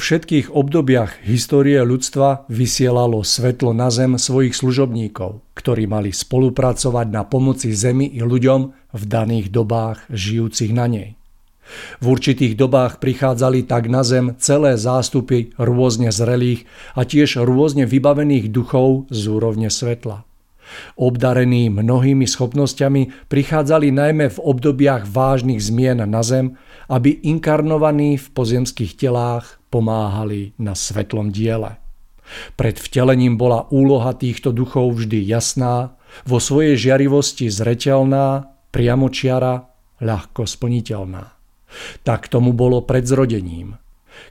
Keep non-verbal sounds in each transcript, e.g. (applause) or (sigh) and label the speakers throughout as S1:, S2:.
S1: Všetkých obdobiach histórie ľudstva vysielalo svetlo na zem svojich služobníkov, ktorí mali spolupracovať na pomoci zemi i ľuďom v daných dobách žijúcich na nej. V určitých dobách prichádzali tak na zem celé zástupy rôzne zrelých a tiež rôzne vybavených duchov z úrovne svetla. Obdarení mnohými schopnosťami prichádzali najmä v obdobiach vážnych zmien na zem, aby inkarnovaní v pozemských telách pomáhali na svetlom diele. Pred vtelením bola úloha týchto duchov vždy jasná, vo svojej žiarivosti zreteľná, priamočiara, ľahko splniteľná. Tak tomu bolo pred zrodením.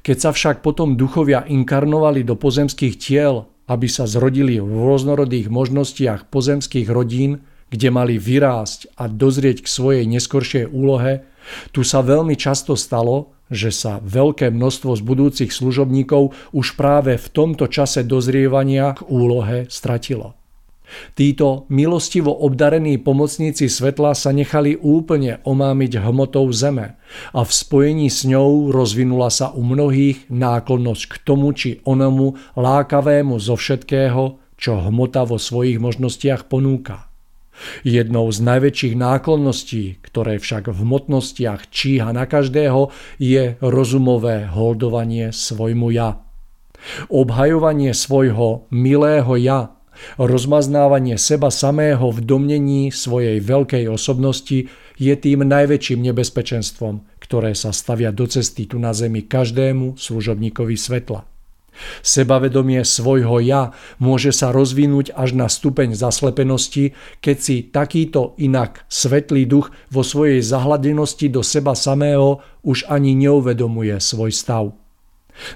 S1: Keď sa však potom duchovia inkarnovali do pozemských tiel, aby sa zrodili v rôznorodých možnostiach pozemských rodín, kde mali vyrásť a dozrieť k svojej neskoršej úlohe, tu sa veľmi často stalo, že sa veľké množstvo z budúcich služobníkov už práve v tomto čase dozrievania k úlohe stratilo. Títo milostivo obdarení pomocníci svetla sa nechali úplne omámiť hmotou zeme a v spojení s ňou rozvinula sa u mnohých náklonnosť k tomu či onomu lákavému zo všetkého, čo hmota vo svojich možnostiach ponúka. Jednou z najväčších náklonností, ktoré však v hmotnostiach číha na každého, je rozumové holdovanie svojmu ja. Obhajovanie svojho milého ja, rozmaznávanie seba samého v domnení svojej veľkej osobnosti je tým najväčším nebezpečenstvom, ktoré sa stavia do cesty tu na zemi každému služobníkovi svetla. Sebavedomie svojho ja môže sa rozvinúť až na stupeň zaslepenosti, keď si takýto inak svetlý duch vo svojej zahladenosti do seba samého už ani neuvedomuje svoj stav.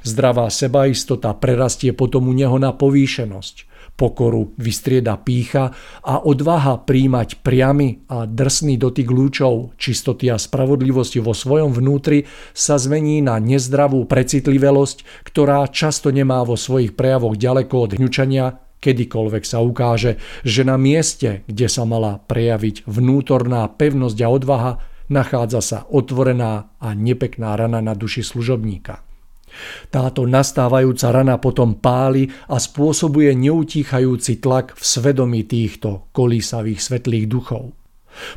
S1: Zdravá sebaistota prerastie potom u neho na povýšenosť – Pokoru vystrieda pícha a odvaha príjmať priamy a drsný dotyk lúčov čistoty a spravodlivosti vo svojom vnútri sa zmení na nezdravú precitlivelosť, ktorá často nemá vo svojich prejavoch ďaleko od hňučania, kedykoľvek sa ukáže, že na mieste, kde sa mala prejaviť vnútorná pevnosť a odvaha, nachádza sa otvorená a nepekná rana na duši služobníka. Táto nastávajúca rana potom páli a spôsobuje neutíchajúci tlak v svedomí týchto kolísavých svetlých duchov.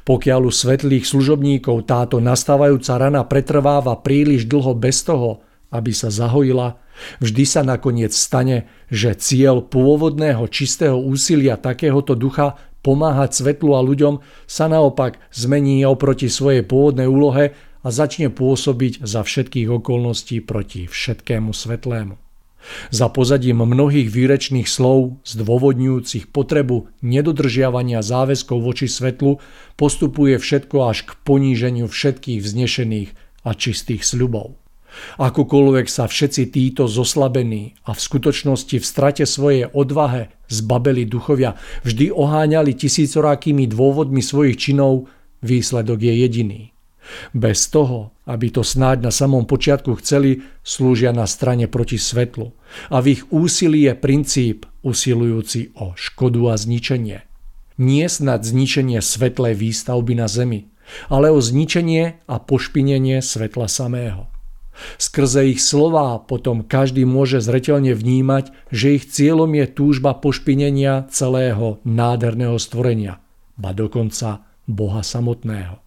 S1: Pokiaľ u svetlých služobníkov táto nastávajúca rana pretrváva príliš dlho bez toho, aby sa zahojila, vždy sa nakoniec stane, že cieľ pôvodného čistého úsilia takéhoto ducha pomáhať svetlu a ľuďom sa naopak zmení oproti svojej pôvodnej úlohe a začne pôsobiť za všetkých okolností proti všetkému svetlému. Za pozadím mnohých výrečných slov zdôvodňujúcich potrebu nedodržiavania záväzkov voči svetlu postupuje všetko až k poníženiu všetkých vznešených a čistých sľubov. Akokoľvek sa všetci títo zoslabení a v skutočnosti v strate svojej odvahe zbabeli duchovia vždy oháňali tisícorákými dôvodmi svojich činov, výsledok je jediný – bez toho, aby to snáď na samom počiatku chceli, slúžia na strane proti svetlu. A v ich úsilí je princíp usilujúci o škodu a zničenie. Nie snad zničenie svetlej výstavby na zemi, ale o zničenie a pošpinenie svetla samého. Skrze ich slová potom každý môže zretelne vnímať, že ich cieľom je túžba pošpinenia celého nádherného stvorenia, ba dokonca Boha samotného.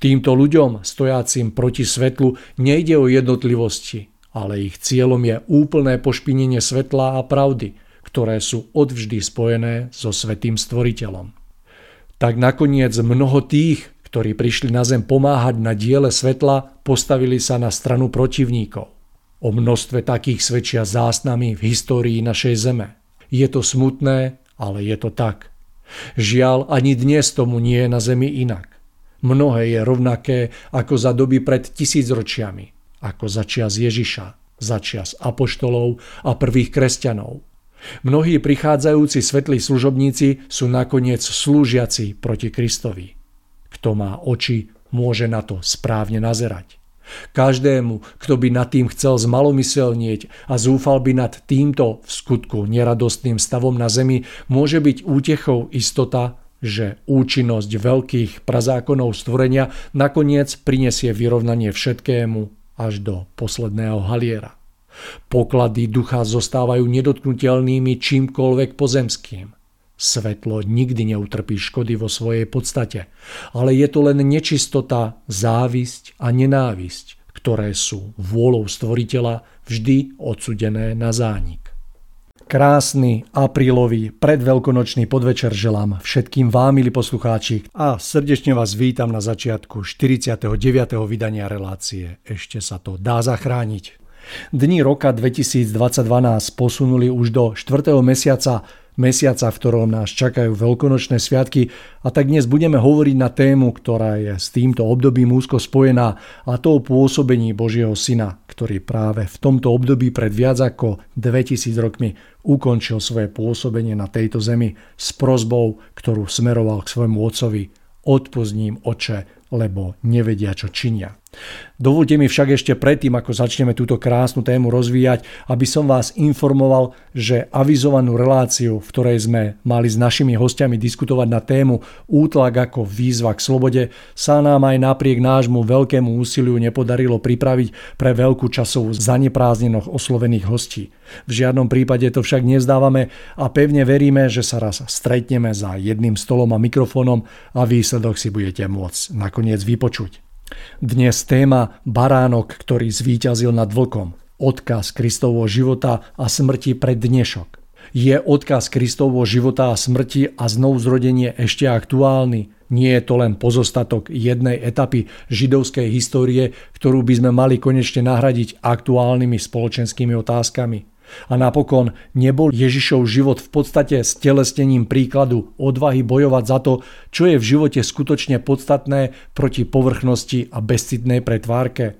S1: Týmto ľuďom, stojacim proti svetlu, nejde o jednotlivosti, ale ich cieľom je úplné pošpinenie svetla a pravdy, ktoré sú odvždy spojené so svetým stvoriteľom. Tak nakoniec mnoho tých, ktorí prišli na zem pomáhať na diele svetla, postavili sa na stranu protivníkov. O množstve takých svedčia zásnamy v histórii našej zeme. Je to smutné, ale je to tak. Žiaľ, ani dnes tomu nie je na zemi inak. Mnohé je rovnaké ako za doby pred tisícročiami, ako za čias Ježiša, za čias apoštolov a prvých kresťanov. Mnohí prichádzajúci svetlí služobníci sú nakoniec slúžiaci proti Kristovi. Kto má oči, môže na to správne nazerať. Každému, kto by nad tým chcel zmalomyselnieť a zúfal by nad týmto v skutku neradostným stavom na zemi, môže byť útechou istota, že účinnosť veľkých prazákonov stvorenia nakoniec prinesie vyrovnanie všetkému až do posledného haliera. Poklady ducha zostávajú nedotknutelnými čímkoľvek pozemským. Svetlo nikdy neutrpí škody vo svojej podstate, ale je to len nečistota, závisť a nenávisť, ktoré sú vôľou stvoriteľa vždy odsudené na zánik. Krásny aprílový predveľkonočný podvečer želám všetkým vám, milí poslucháči, a srdečne vás vítam na začiatku 49. vydania relácie. Ešte sa to dá zachrániť. Dni roka 2022 nás posunuli už do 4. mesiaca mesiaca, v ktorom nás čakajú veľkonočné sviatky a tak dnes budeme hovoriť na tému, ktorá je s týmto obdobím úzko spojená a to o pôsobení Božieho Syna, ktorý práve v tomto období pred viac ako 2000 rokmi ukončil svoje pôsobenie na tejto zemi s prozbou, ktorú smeroval k svojmu otcovi odpustním oče, lebo nevedia, čo činia. Dovolte mi však ešte predtým, ako začneme túto krásnu tému rozvíjať, aby som vás informoval, že avizovanú reláciu, v ktorej sme mali s našimi hostiami diskutovať na tému útlak ako výzva k slobode, sa nám aj napriek nášmu veľkému úsiliu nepodarilo pripraviť pre veľkú časovú zaneprázdnených oslovených hostí. V žiadnom prípade to však nezdávame a pevne veríme, že sa raz stretneme za jedným stolom a mikrofónom a výsledok si budete môcť nakoniec vypočuť. Dnes téma Baránok, ktorý zvíťazil nad vlkom. Odkaz Kristovho života a smrti pre dnešok. Je odkaz Kristovho života a smrti a znovuzrodenie ešte aktuálny? Nie je to len pozostatok jednej etapy židovskej histórie, ktorú by sme mali konečne nahradiť aktuálnymi spoločenskými otázkami. A napokon nebol Ježišov život v podstate stelesnením príkladu odvahy bojovať za to, čo je v živote skutočne podstatné proti povrchnosti a bezcitnej pretvárke.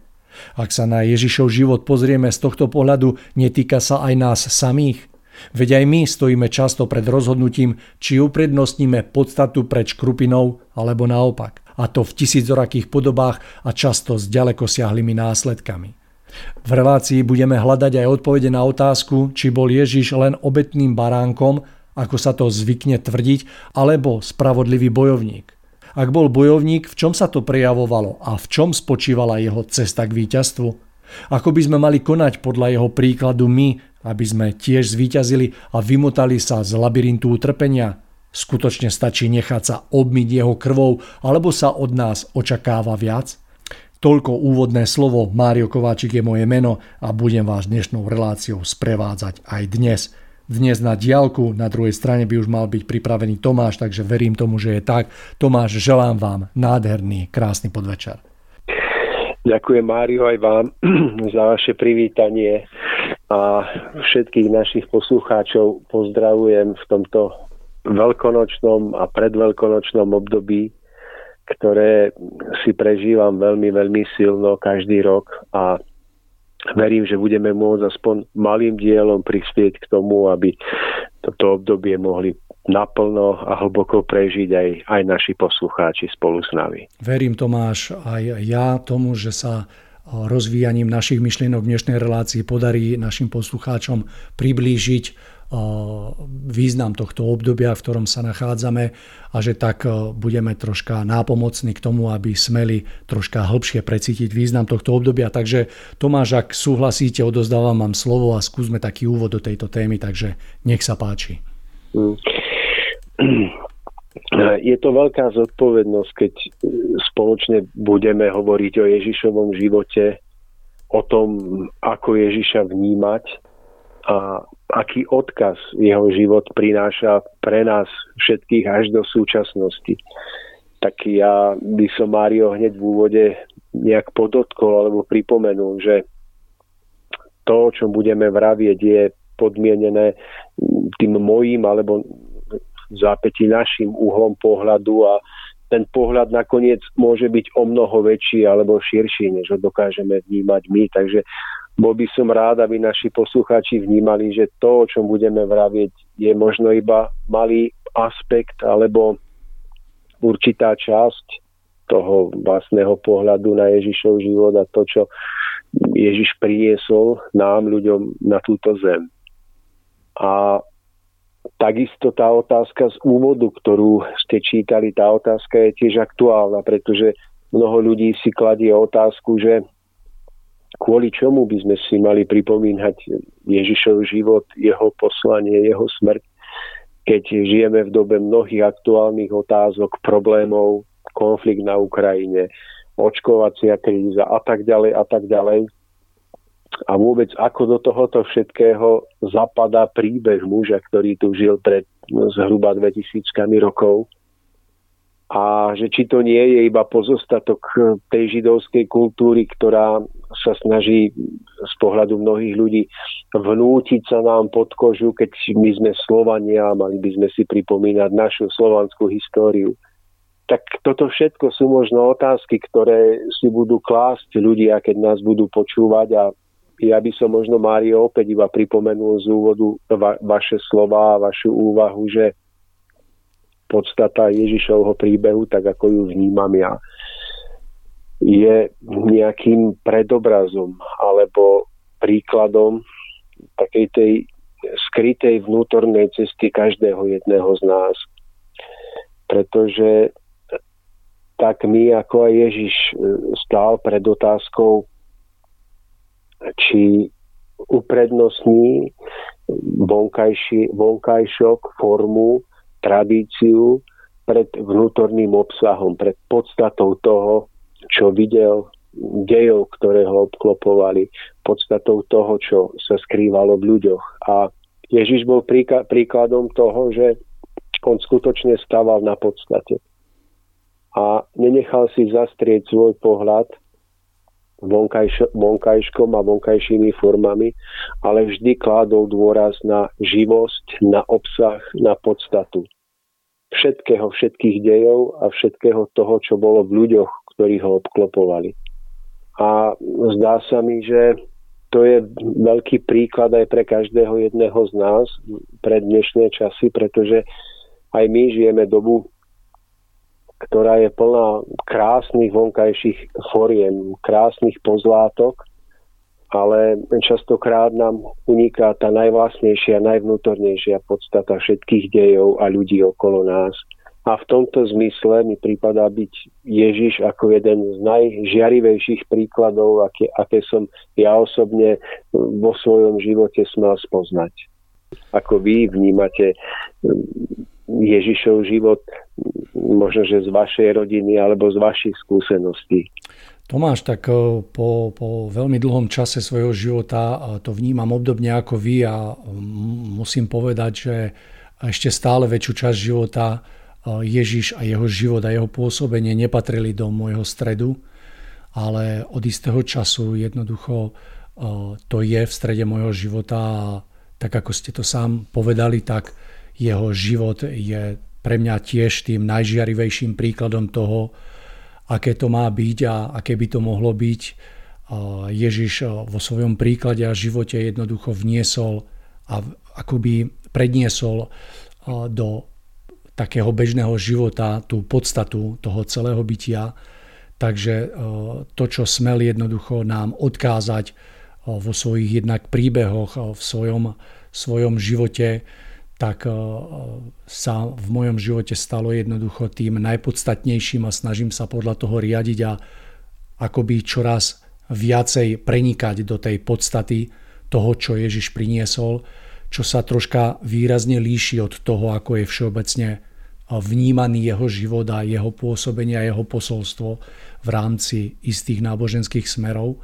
S1: Ak sa na Ježišov život pozrieme z tohto pohľadu, netýka sa aj nás samých. Veď aj my stojíme často pred rozhodnutím, či uprednostníme podstatu pred škrupinou, alebo naopak. A to v tisícorakých podobách a často s ďaleko siahlými následkami. V relácii budeme hľadať aj odpovede na otázku, či bol Ježiš len obetným baránkom, ako sa to zvykne tvrdiť, alebo spravodlivý bojovník. Ak bol bojovník, v čom sa to prejavovalo a v čom spočívala jeho cesta k víťazstvu? Ako by sme mali konať podľa jeho príkladu my, aby sme tiež zvíťazili a vymotali sa z labyrintu utrpenia? Skutočne stačí nechať sa obmyť jeho krvou, alebo sa od nás očakáva viac? Toľko úvodné slovo, Mário Kováčik je moje meno a budem vás dnešnou reláciou sprevádzať aj dnes. Dnes na diálku, na druhej strane by už mal byť pripravený Tomáš, takže verím tomu, že je tak. Tomáš, želám vám nádherný, krásny podvečer.
S2: Ďakujem Mário aj vám (clears throat) za vaše privítanie a všetkých našich poslucháčov pozdravujem v tomto veľkonočnom a predveľkonočnom období ktoré si prežívam veľmi, veľmi silno každý rok a verím, že budeme môcť aspoň malým dielom prispieť k tomu, aby toto obdobie mohli naplno a hlboko prežiť aj, aj naši poslucháči spolu s nami.
S1: Verím Tomáš aj ja tomu, že sa rozvíjaním našich myšlienok v dnešnej relácii podarí našim poslucháčom priblížiť význam tohto obdobia, v ktorom sa nachádzame a že tak budeme troška nápomocní k tomu, aby smeli troška hĺbšie precítiť význam tohto obdobia. Takže Tomáš, ak súhlasíte, odozdávam vám slovo a skúsme taký úvod do tejto témy, takže nech sa páči.
S2: Je to veľká zodpovednosť, keď spoločne budeme hovoriť o Ježišovom živote, o tom, ako Ježiša vnímať a aký odkaz jeho život prináša pre nás všetkých až do súčasnosti. Tak ja by som Mário hneď v úvode nejak podotkol alebo pripomenul, že to, o čom budeme vravieť, je podmienené tým mojím alebo zápätí našim uhlom pohľadu a ten pohľad nakoniec môže byť o mnoho väčší alebo širší, než ho dokážeme vnímať my. Takže bol by som rád, aby naši poslucháči vnímali, že to, o čom budeme vravieť, je možno iba malý aspekt alebo určitá časť toho vlastného pohľadu na Ježišov život a to, čo Ježiš priniesol nám, ľuďom na túto zem. A takisto tá otázka z úvodu, ktorú ste čítali, tá otázka je tiež aktuálna, pretože mnoho ľudí si kladie otázku, že kvôli čomu by sme si mali pripomínať Ježišov život, jeho poslanie, jeho smrť, keď žijeme v dobe mnohých aktuálnych otázok, problémov, konflikt na Ukrajine, očkovacia kríza a tak ďalej a tak ďalej. A vôbec ako do tohoto všetkého zapadá príbeh muža, ktorý tu žil pred zhruba 2000 rokov a že či to nie je iba pozostatok tej židovskej kultúry, ktorá sa snaží z pohľadu mnohých ľudí vnútiť sa nám pod kožu, keď my sme Slovania a mali by sme si pripomínať našu slovanskú históriu. Tak toto všetko sú možno otázky, ktoré si budú klásť ľudia, keď nás budú počúvať a ja by som možno Mário opäť iba pripomenul z úvodu va- vaše slova a vašu úvahu, že podstata Ježišovho príbehu, tak ako ju vnímam ja, je nejakým predobrazom alebo príkladom takej tej skrytej vnútornej cesty každého jedného z nás. Pretože tak my, ako aj Ježiš, stál pred otázkou, či uprednostní vonkajší, vonkajšok, formu, tradíciu pred vnútorným obsahom, pred podstatou toho, čo videl, dejov, ktoré ho obklopovali, podstatou toho, čo sa skrývalo v ľuďoch. A Ježiš bol príkladom toho, že on skutočne stával na podstate. A nenechal si zastrieť svoj pohľad vonkajš, vonkajškom a vonkajšími formami, ale vždy kládol dôraz na živosť, na obsah, na podstatu všetkého, všetkých dejov a všetkého toho, čo bolo v ľuďoch, ktorí ho obklopovali. A zdá sa mi, že to je veľký príklad aj pre každého jedného z nás pre dnešné časy, pretože aj my žijeme dobu, ktorá je plná krásnych vonkajších foriem, krásnych pozlátok, ale častokrát nám uniká tá najvlastnejšia, najvnútornejšia podstata všetkých dejov a ľudí okolo nás. A v tomto zmysle mi prípada byť Ježiš ako jeden z najžiarivejších príkladov, aké, aké som ja osobne vo svojom živote smel spoznať. Ako vy vnímate Ježišov život, možno, že z vašej rodiny alebo z vašich skúseností.
S1: Tomáš, tak eh, po, po veľmi dlhom čase svojho života eh, to vnímam obdobne ako vy a mm, musím povedať, že ešte stále väčšiu časť života eh, Ježiš a jeho život a jeho pôsobenie nepatrili do môjho stredu, ale od istého času jednoducho to je v strede môjho života a tak ako ste to sám povedali, tak jeho život je pre mňa tiež tým najžiarivejším príkladom toho, aké to má byť a aké by to mohlo byť. Ježiš vo svojom príklade a živote jednoducho vniesol a akoby predniesol do takého bežného života tú podstatu toho celého bytia. Takže to, čo smel jednoducho nám odkázať vo svojich jednak príbehoch, v svojom, svojom živote, tak eh, sa v mojom živote stalo jednoducho tým najpodstatnejším a snažím sa podľa toho riadiť a akoby čoraz viacej prenikať do tej podstaty toho, čo Ježiš priniesol, čo sa troška výrazne líši od toho, ako je všeobecne eh, vnímaný jeho život a jeho pôsobenie a jeho posolstvo v rámci istých náboženských smerov.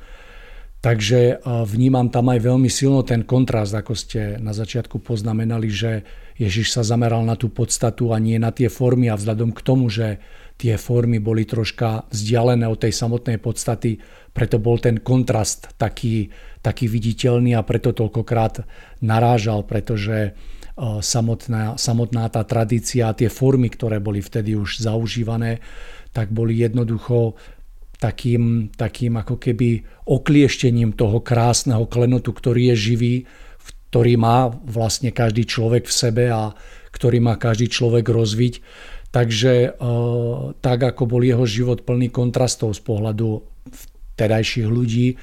S1: Takže vnímam tam aj veľmi silno ten kontrast, ako ste na začiatku poznamenali, že Ježiš sa zameral na tú podstatu a nie na tie formy. A vzhľadom k tomu, že tie formy boli troška vzdialené od tej samotnej podstaty, preto bol ten kontrast taký, taký viditeľný a preto toľkokrát narážal, pretože samotná, samotná tá tradícia tie formy, ktoré boli vtedy už zaužívané, tak boli jednoducho takým, takým ako keby oklieštením toho krásneho klenotu, ktorý je živý, ktorý má vlastne každý človek v sebe a ktorý má každý človek rozviť. Takže e, tak, ako bol jeho život plný kontrastov z pohľadu vtedajších ľudí,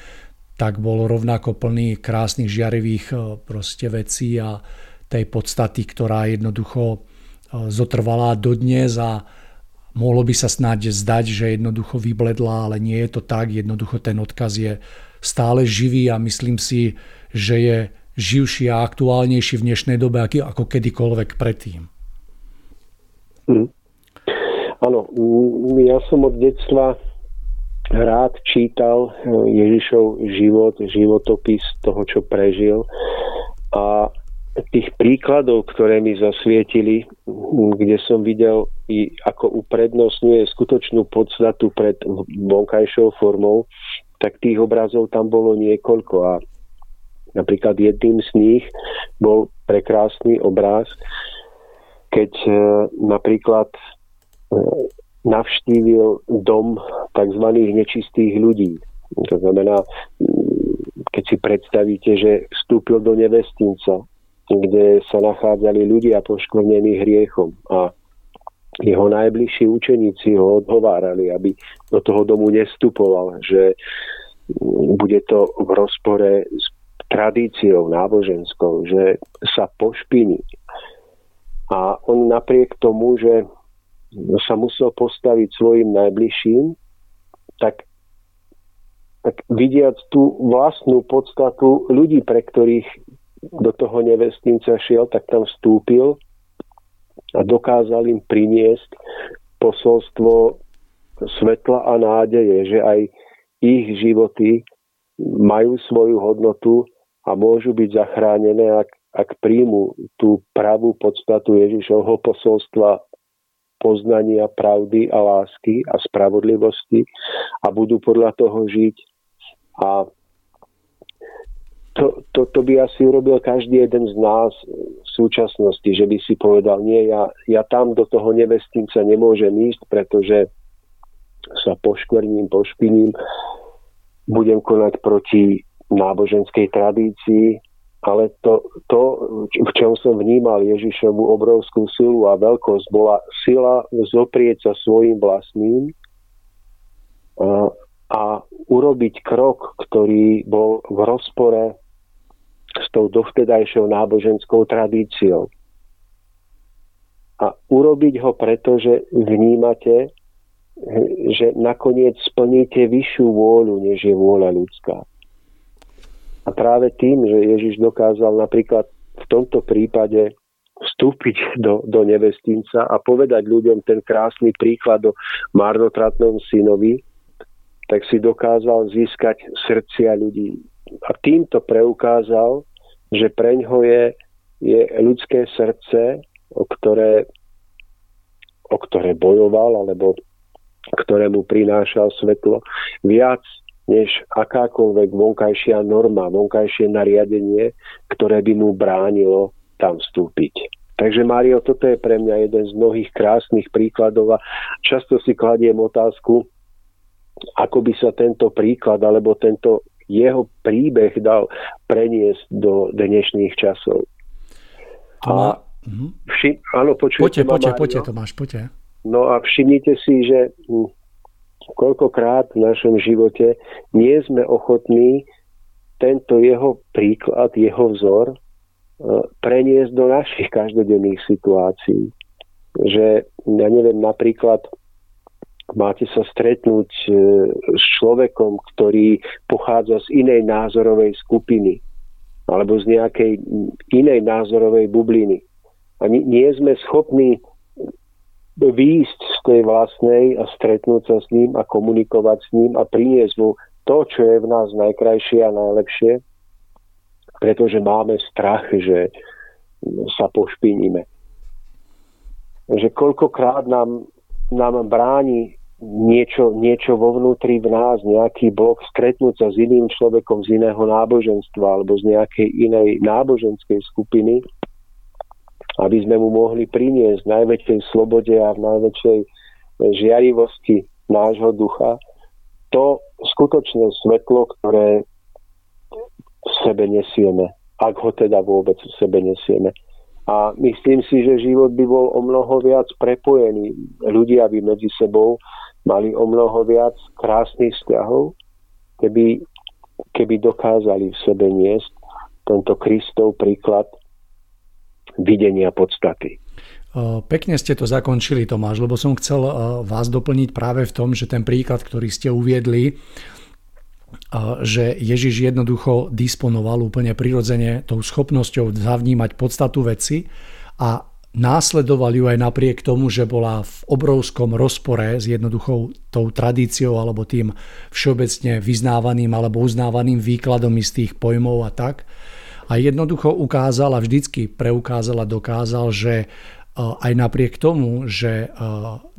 S1: tak bol rovnako plný krásnych žiarivých e, proste vecí a tej podstaty, ktorá jednoducho e, zotrvala dodnes a Mohlo by sa snáď zdať, že jednoducho vybledla, ale nie je to tak. Jednoducho ten odkaz je stále živý a myslím si, že je živší a aktuálnejší v dnešnej dobe ako kedykoľvek predtým.
S2: Mm. Áno, ja som od detstva rád čítal eh, Ježišov život, životopis toho, čo prežil. A tých príkladov, ktoré mi zasvietili, kde som videl, i ako uprednostňuje skutočnú podstatu pred vonkajšou formou, tak tých obrazov tam bolo niekoľko a napríklad jedným z nich bol prekrásny obraz, keď e, napríklad e, navštívil dom tzv. nečistých ľudí. To znamená, keď si predstavíte, že vstúpil do nevestinca, kde sa nachádzali ľudia poškvrnení hriechom a jeho najbližší učeníci ho odhovárali, aby do toho domu nestupoval, že bude to v rozpore s tradíciou náboženskou, že sa pošpiní. A on napriek tomu, že sa musel postaviť svojim najbližším, tak, tak vidiac tú vlastnú podstatu ľudí, pre ktorých do toho nevestinca šiel, tak tam vstúpil a dokázal im priniesť posolstvo svetla a nádeje, že aj ich životy majú svoju hodnotu a môžu byť zachránené, ak, ak príjmu tú pravú podstatu Ježišovho posolstva poznania pravdy a lásky a spravodlivosti a budú podľa toho žiť. A to, to, to by asi urobil každý jeden z nás v súčasnosti, že by si povedal, nie, ja, ja tam do toho nevestinca nemôžem ísť, pretože sa poškvrním, pošpiním, budem konať proti náboženskej tradícii, ale to, to, v čom som vnímal Ježišovu obrovskú silu a veľkosť, bola sila zoprieť sa svojim vlastným a, a urobiť krok, ktorý bol v rozpore s tou dovtedajšou náboženskou tradíciou. A urobiť ho preto, že vnímate, že nakoniec splníte vyššiu vôľu, než je vôľa ľudská. A práve tým, že Ježiš dokázal napríklad v tomto prípade vstúpiť do, do nevestinca a povedať ľuďom ten krásny príklad o marnotratnom synovi, tak si dokázal získať srdcia ľudí a týmto preukázal, že preňho je, je ľudské srdce, o ktoré, o ktoré bojoval, alebo ktorému prinášal svetlo, viac než akákoľvek vonkajšia norma, vonkajšie nariadenie, ktoré by mu bránilo tam vstúpiť. Takže Mário, toto je pre mňa jeden z mnohých krásnych príkladov a často si kladiem otázku, ako by sa tento príklad alebo tento jeho príbeh dal preniesť do dnešných časov.
S1: A mhm.
S2: všim, áno,
S1: počujete poďte, poďte, poďte, Tomáš, poďte.
S2: No a všimnite si, že hm, koľkokrát v našom živote nie sme ochotní tento jeho príklad, jeho vzor e, preniesť do našich každodenných situácií. Že, ja neviem, napríklad máte sa stretnúť e, s človekom, ktorý pochádza z inej názorovej skupiny alebo z nejakej inej názorovej bubliny. A nie sme schopní výjsť z tej vlastnej a stretnúť sa s ním a komunikovať s ním a priniesť mu to, čo je v nás najkrajšie a najlepšie, pretože máme strach, že sa pošpiníme. Že koľkokrát nám, nám bráni niečo, niečo vo vnútri v nás, nejaký blok, stretnúť sa s iným človekom z iného náboženstva alebo z nejakej inej náboženskej skupiny, aby sme mu mohli priniesť v najväčšej slobode a v najväčšej žiarivosti nášho ducha to skutočné svetlo, ktoré v sebe nesieme, ak ho teda vôbec v sebe nesieme. A myslím si, že život by bol o mnoho viac prepojený. Ľudia by medzi sebou mali o mnoho viac krásnych vzťahov, keby, keby dokázali v sebe niesť tento Kristov príklad videnia podstaty.
S1: Pekne ste to zakončili, Tomáš, lebo som chcel vás doplniť práve v tom, že ten príklad, ktorý ste uviedli, že Ježiš jednoducho disponoval úplne prirodzene tou schopnosťou zavnímať podstatu veci a následoval ju aj napriek tomu, že bola v obrovskom rozpore s jednoduchou tou tradíciou alebo tým všeobecne vyznávaným alebo uznávaným výkladom istých pojmov a tak. A jednoducho ukázal a vždycky preukázal a dokázal, že aj napriek tomu, že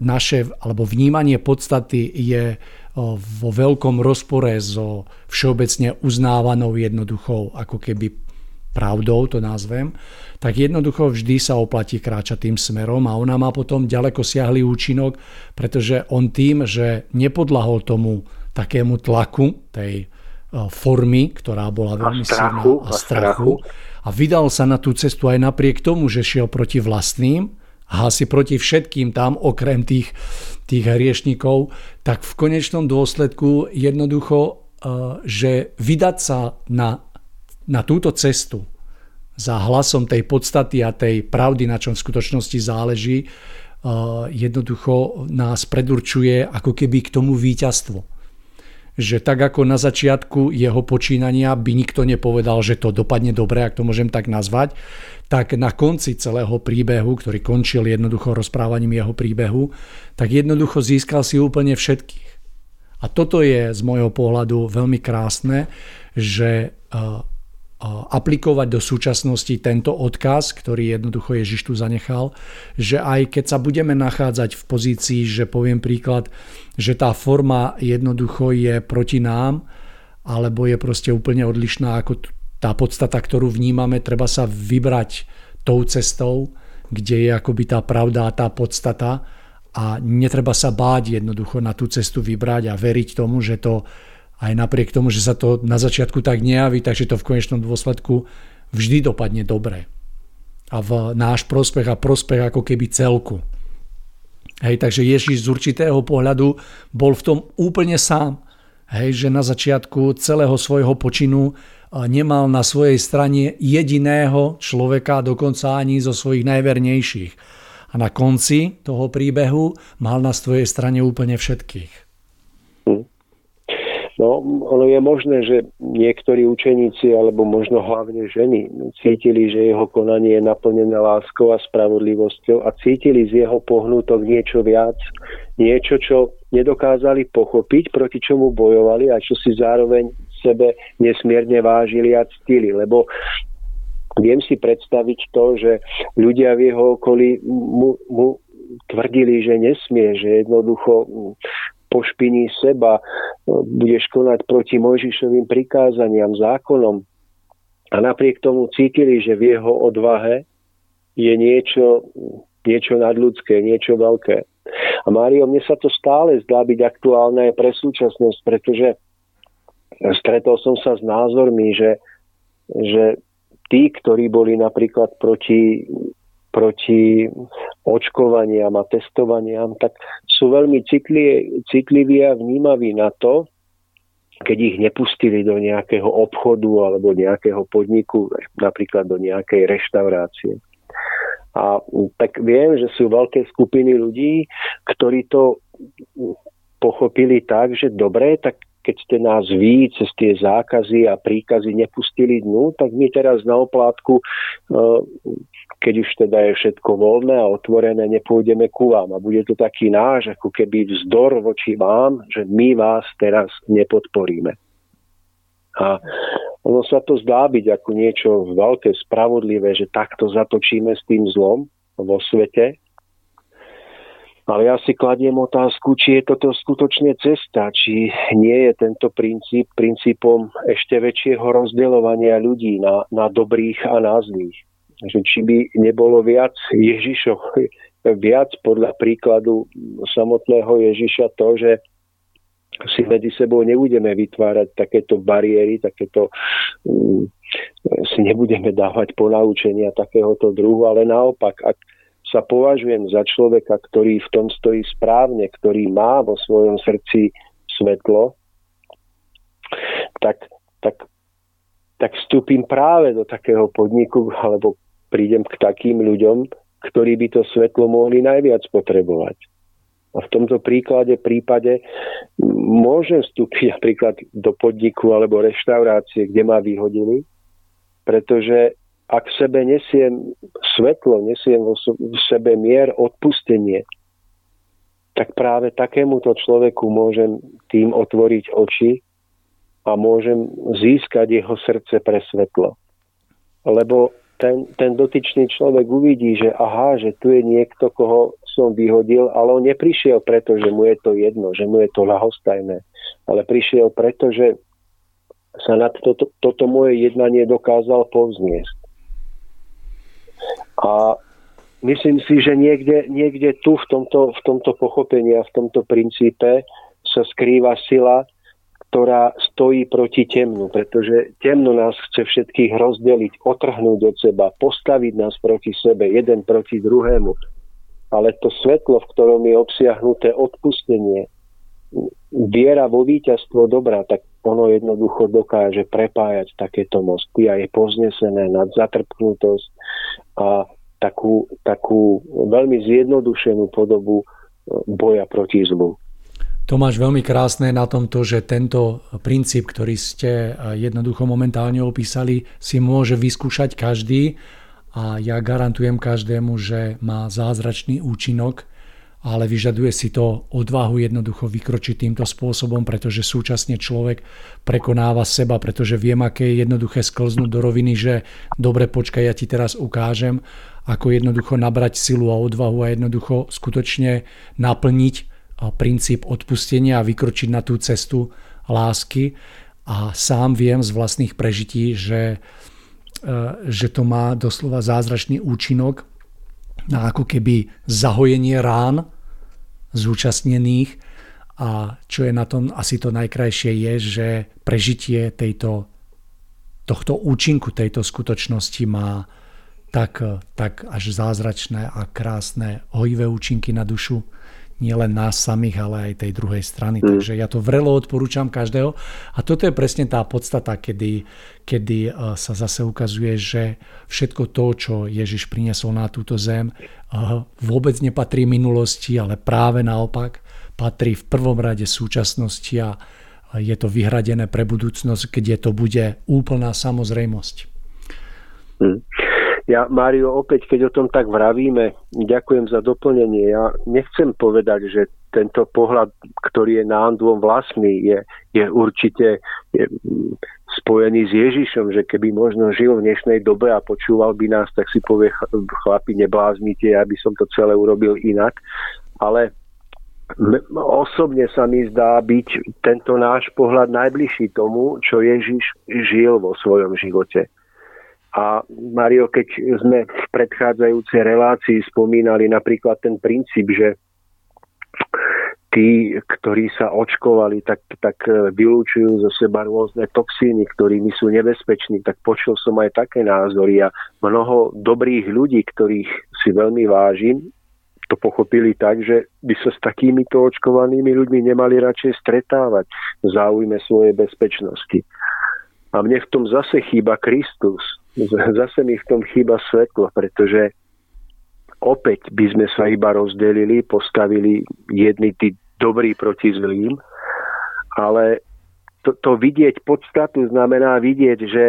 S1: naše alebo vnímanie podstaty je vo veľkom rozpore so všeobecne uznávanou jednoduchou ako keby pravdou, to nazvem, tak jednoducho vždy sa oplatí kráčať tým smerom a ona má potom ďaleko siahlý účinok, pretože on tým, že nepodlahol tomu takému tlaku tej formy, ktorá bola veľmi silná a strachu, a vydal sa na tú cestu aj napriek tomu, že šiel proti vlastným a asi proti všetkým tam, okrem tých, tých hriešnikov, tak v konečnom dôsledku jednoducho, e, že vydať sa na, na túto cestu za hlasom tej podstaty a tej pravdy, na čom v skutočnosti záleží, e, jednoducho nás predurčuje ako keby k tomu víťazstvo že tak ako na začiatku jeho počínania by nikto nepovedal, že to dopadne dobre, ak to môžem tak nazvať, tak na konci celého príbehu, ktorý končil jednoducho rozprávaním jeho príbehu, tak jednoducho získal si úplne všetkých. A toto je z môjho pohľadu veľmi krásne, že aplikovať do súčasnosti tento odkaz, ktorý jednoducho Ježiš tu zanechal, že aj keď sa budeme nachádzať v pozícii, že poviem príklad, že tá forma jednoducho je proti nám, alebo je proste úplne odlišná ako tá podstata, ktorú vnímame, treba sa vybrať tou cestou, kde je akoby tá pravda tá podstata a netreba sa báť jednoducho na tú cestu vybrať a veriť tomu, že to aj napriek tomu, že sa to na začiatku tak nejaví, takže to v konečnom dôsledku vždy dopadne dobre. A v náš prospech a prospech ako keby celku. Hej, takže Ježiš z určitého pohľadu bol v tom úplne sám. Hej, že na začiatku celého svojho počinu nemal na svojej strane jediného človeka, dokonca ani zo svojich najvernejších. A na konci toho príbehu mal na svojej strane úplne všetkých.
S2: No, ono je možné, že niektorí učeníci, alebo možno hlavne ženy, cítili, že jeho konanie je naplnené láskou a spravodlivosťou a cítili z jeho pohnutok niečo viac, niečo, čo nedokázali pochopiť, proti čomu bojovali a čo si zároveň sebe nesmierne vážili a ctili, lebo viem si predstaviť to, že ľudia v jeho okolí mu, mu tvrdili, že nesmie, že jednoducho pošpiní seba, budeš konať proti Mojžišovým prikázaniam, zákonom. A napriek tomu cítili, že v jeho odvahe je niečo, niečo nadľudské, niečo veľké. A Mário, mne sa to stále zdá byť aktuálne aj pre súčasnosť, pretože stretol som sa s názormi, že, že tí, ktorí boli napríklad proti proti očkovaniam a testovaniam, tak sú veľmi citliví a vnímaví na to, keď ich nepustili do nejakého obchodu alebo nejakého podniku, napríklad do nejakej reštaurácie. A tak viem, že sú veľké skupiny ľudí, ktorí to pochopili tak, že dobre, tak keď ste nás vy cez tie zákazy a príkazy nepustili dnu, tak my teraz na oplátku, e, keď už teda je všetko voľné a otvorené, nepôjdeme ku vám. A bude to taký náš, ako keby vzdor voči vám, že my vás teraz nepodporíme. A ono sa to zdá byť ako niečo veľké, spravodlivé, že takto zatočíme s tým zlom vo svete, ale ja si kladiem otázku, či je toto skutočne cesta, či nie je tento princíp princípom ešte väčšieho rozdeľovania ľudí na, na dobrých a na zlých. Že či by nebolo viac Ježišov, viac podľa príkladu samotného Ježiša to, že si medzi sebou nebudeme vytvárať takéto bariéry, takéto um, si nebudeme dávať ponaučenia takéhoto druhu, ale naopak, ak sa považujem za človeka, ktorý v tom stojí správne, ktorý má vo svojom srdci svetlo, tak, tak, tak vstúpim práve do takého podniku, alebo prídem k takým ľuďom, ktorí by to svetlo mohli najviac potrebovať. A v tomto príklade, prípade môžem vstúpiť napríklad do podniku alebo reštaurácie, kde ma vyhodili, pretože ak v sebe nesiem svetlo, nesiem v sebe mier, odpustenie, tak práve takémuto človeku môžem tým otvoriť oči a môžem získať jeho srdce pre svetlo. lebo ten, ten dotyčný človek uvidí, že aha, že tu je niekto, koho som vyhodil, ale on neprišiel preto, že mu je to jedno, že mu je to lahostajné, ale prišiel preto, že sa nad toto, toto moje jednanie dokázal povzniesť. A myslím si, že niekde, niekde tu v tomto, v tomto pochopení a v tomto princípe sa skrýva sila, ktorá stojí proti temnu, pretože temno nás chce všetkých rozdeliť, otrhnúť od seba, postaviť nás proti sebe, jeden proti druhému. Ale to svetlo, v ktorom je obsiahnuté odpustenie, viera vo víťazstvo dobra, tak ono jednoducho dokáže prepájať takéto mosty a je poznesené nad zatrpknutosť a takú, takú veľmi zjednodušenú podobu boja proti zlu.
S1: To máš veľmi krásne na tomto, že tento princíp, ktorý ste jednoducho momentálne opísali, si môže vyskúšať každý. A ja garantujem každému, že má zázračný účinok, ale vyžaduje si to odvahu jednoducho vykročiť týmto spôsobom, pretože súčasne človek prekonáva seba, pretože viem, aké je jednoduché sklznúť do roviny, že dobre, počkaj, ja ti teraz ukážem, ako jednoducho nabrať silu a odvahu a jednoducho skutočne naplniť princíp odpustenia a vykročiť na tú cestu lásky. A sám viem z vlastných prežití, že, e, že to má doslova zázračný účinok na ako keby zahojenie rán zúčastnených a čo je na tom asi to najkrajšie je, že prežitie tejto, tohto účinku tejto skutočnosti má tak, tak až zázračné a krásne hojivé účinky na dušu nielen nás samých, ale aj tej druhej strany. Mm. Takže ja to vrelo odporúčam každého. A toto je presne tá podstata, kedy, kedy e, sa zase ukazuje, že všetko to, čo Ježiš priniesol na túto zem, e, vôbec nepatrí minulosti, ale práve naopak patrí v prvom rade súčasnosti a je to vyhradené pre budúcnosť, kde to bude úplná samozrejmosť.
S2: Mm. Ja, Mário, opäť, keď o tom tak vravíme, ďakujem za doplnenie. Ja nechcem povedať, že tento pohľad, ktorý je nám dvom vlastný, je, je určite je mm, spojený s Ježišom, že keby možno žil v dnešnej dobe a počúval by nás, tak si povie, chlapi, nebláznite, ja by som to celé urobil inak. Ale osobne sa mi zdá byť tento náš pohľad najbližší tomu, čo Ježiš žil vo svojom živote. A Mario, keď sme v predchádzajúcej relácii spomínali napríklad ten princíp, že tí, ktorí sa očkovali, tak, tak vylúčujú zo seba rôzne toxíny, ktorými sú nebezpeční, tak počul som aj také názory a mnoho dobrých ľudí, ktorých si veľmi vážim, to pochopili tak, že by sa s takýmito očkovanými ľuďmi nemali radšej stretávať v záujme svojej bezpečnosti. A mne v tom zase chýba Kristus, (laughs) zase mi v tom chýba svetlo, pretože opäť by sme sa iba rozdelili, postavili jedni tí dobrí proti zlým, ale to, to vidieť podstatu znamená vidieť, že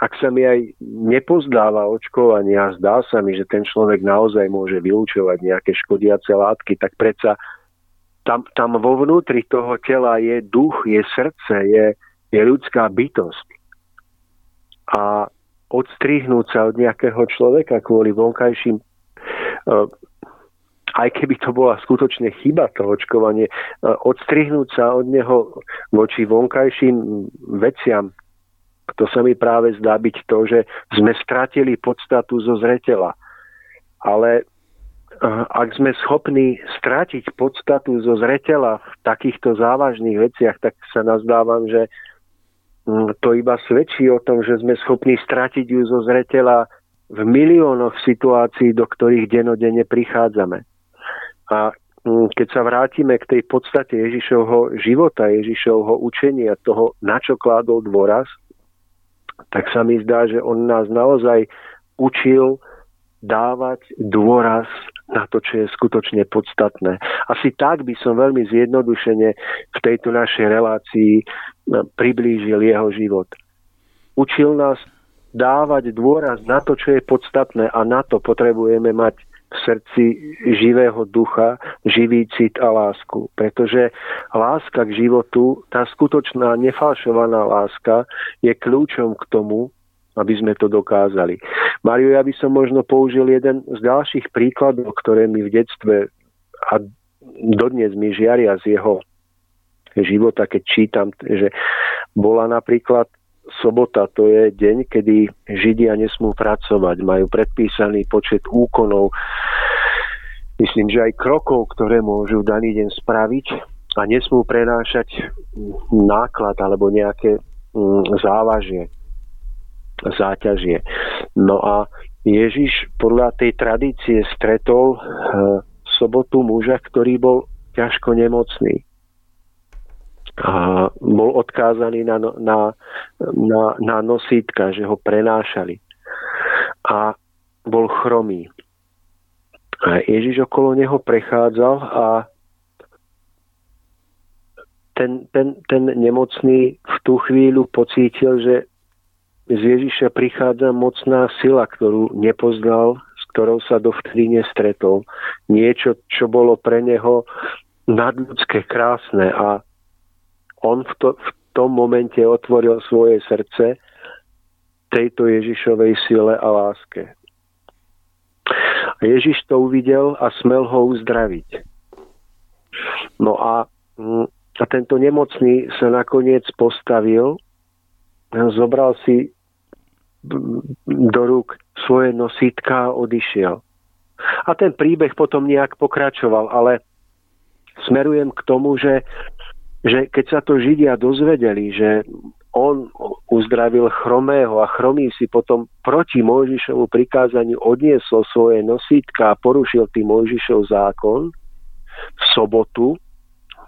S2: ak sa mi aj nepozdáva očkovanie a zdá sa mi, že ten človek naozaj môže vylúčovať nejaké škodiace látky, tak predsa tam, tam vo vnútri toho tela je duch, je srdce, je, je ľudská bytosť. A odstrihnúť sa od nejakého človeka kvôli vonkajším eh, aj keby to bola skutočne chyba to očkovanie, eh, odstrihnúť sa od neho voči vonkajším veciam, to sa mi práve zdá byť to, že sme stratili podstatu zo zretela. Ale eh, ak sme schopní stratiť podstatu zo zretela v takýchto závažných veciach, tak sa nazdávam, že to iba svedčí o tom, že sme schopní stratiť ju zo zretela v miliónoch situácií, do ktorých denodene prichádzame. A mm, keď sa vrátime k tej podstate Ježišovho života, Ježišovho učenia, toho, na čo kládol dôraz, tak sa mi zdá, že on nás naozaj učil dávať dôraz na to, čo je skutočne podstatné. Asi tak by som veľmi zjednodušene v tejto našej relácii priblížil jeho život. Učil nás dávať dôraz na to, čo je podstatné a na to potrebujeme mať v srdci živého ducha, živý cit a lásku. Pretože láska k životu, tá skutočná nefalšovaná láska je kľúčom k tomu, aby sme to dokázali. Mario, ja by som možno použil jeden z ďalších príkladov, ktoré mi v detstve a dodnes mi žiaria z jeho života, keď čítam, že bola napríklad sobota, to je deň, kedy Židia nesmú pracovať, majú predpísaný počet úkonov, myslím, že aj krokov, ktoré môžu daný deň spraviť a nesmú prenášať náklad alebo nejaké mm, závažie, záťažie. No a Ježiš podľa tej tradície stretol v sobotu muža, ktorý bol ťažko nemocný a bol odkázaný na, na, na, na nosítka, že ho prenášali. A bol chromý. A Ježiš okolo neho prechádzal a ten, ten, ten nemocný v tú chvíľu pocítil, že z Ježiša prichádza mocná sila, ktorú nepoznal, s ktorou sa dovtedy nestretol. Niečo, čo bolo pre neho nadľudské, krásne a on v, to, v tom momente otvoril svoje srdce tejto Ježišovej sile a láske. A Ježiš to uvidel a smel ho uzdraviť. No a, mm, a tento nemocný sa nakoniec postavil, zobral si do rúk svoje nosítka a odišiel. A ten príbeh potom nejak pokračoval, ale smerujem k tomu, že že keď sa to Židia dozvedeli, že on uzdravil chromého a chromý si potom proti Mojžišovu prikázaniu odniesol svoje nosítka a porušil tým Mojžišov zákon v sobotu,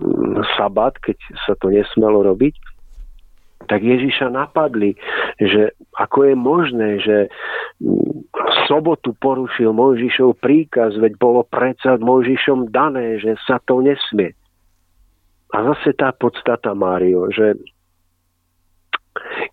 S2: mm, sabat, keď sa to nesmelo robiť, tak Ježiša napadli, že ako je možné, že v sobotu porušil Mojžišov príkaz, veď bolo predsa Mojžišom dané, že sa to nesmie. A zase tá podstata, Mário, že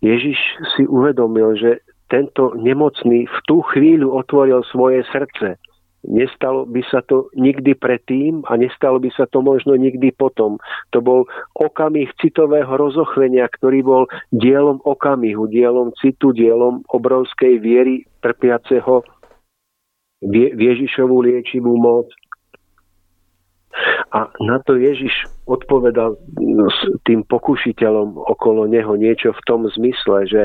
S2: Ježiš si uvedomil, že tento nemocný v tú chvíľu otvoril svoje srdce. Nestalo by sa to nikdy predtým a nestalo by sa to možno nikdy potom. To bol okamih citového rozochvenia, ktorý bol dielom okamihu, dielom citu, dielom obrovskej viery trpiaceho v Ježišovú liečivú moc. A na to Ježiš odpovedal tým pokušiteľom okolo neho niečo v tom zmysle, že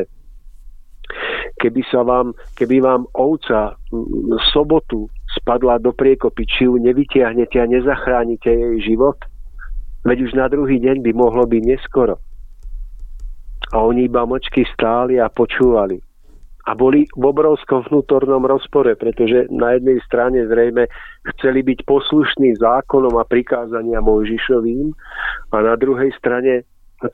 S2: keby, sa vám, keby vám ovca v sobotu spadla do priekopy, či ju nevytiahnete a nezachránite jej život, veď už na druhý deň by mohlo byť neskoro. A oni iba močky stáli a počúvali a boli v obrovskom vnútornom rozpore, pretože na jednej strane zrejme chceli byť poslušní zákonom a prikázania Mojžišovým a na druhej strane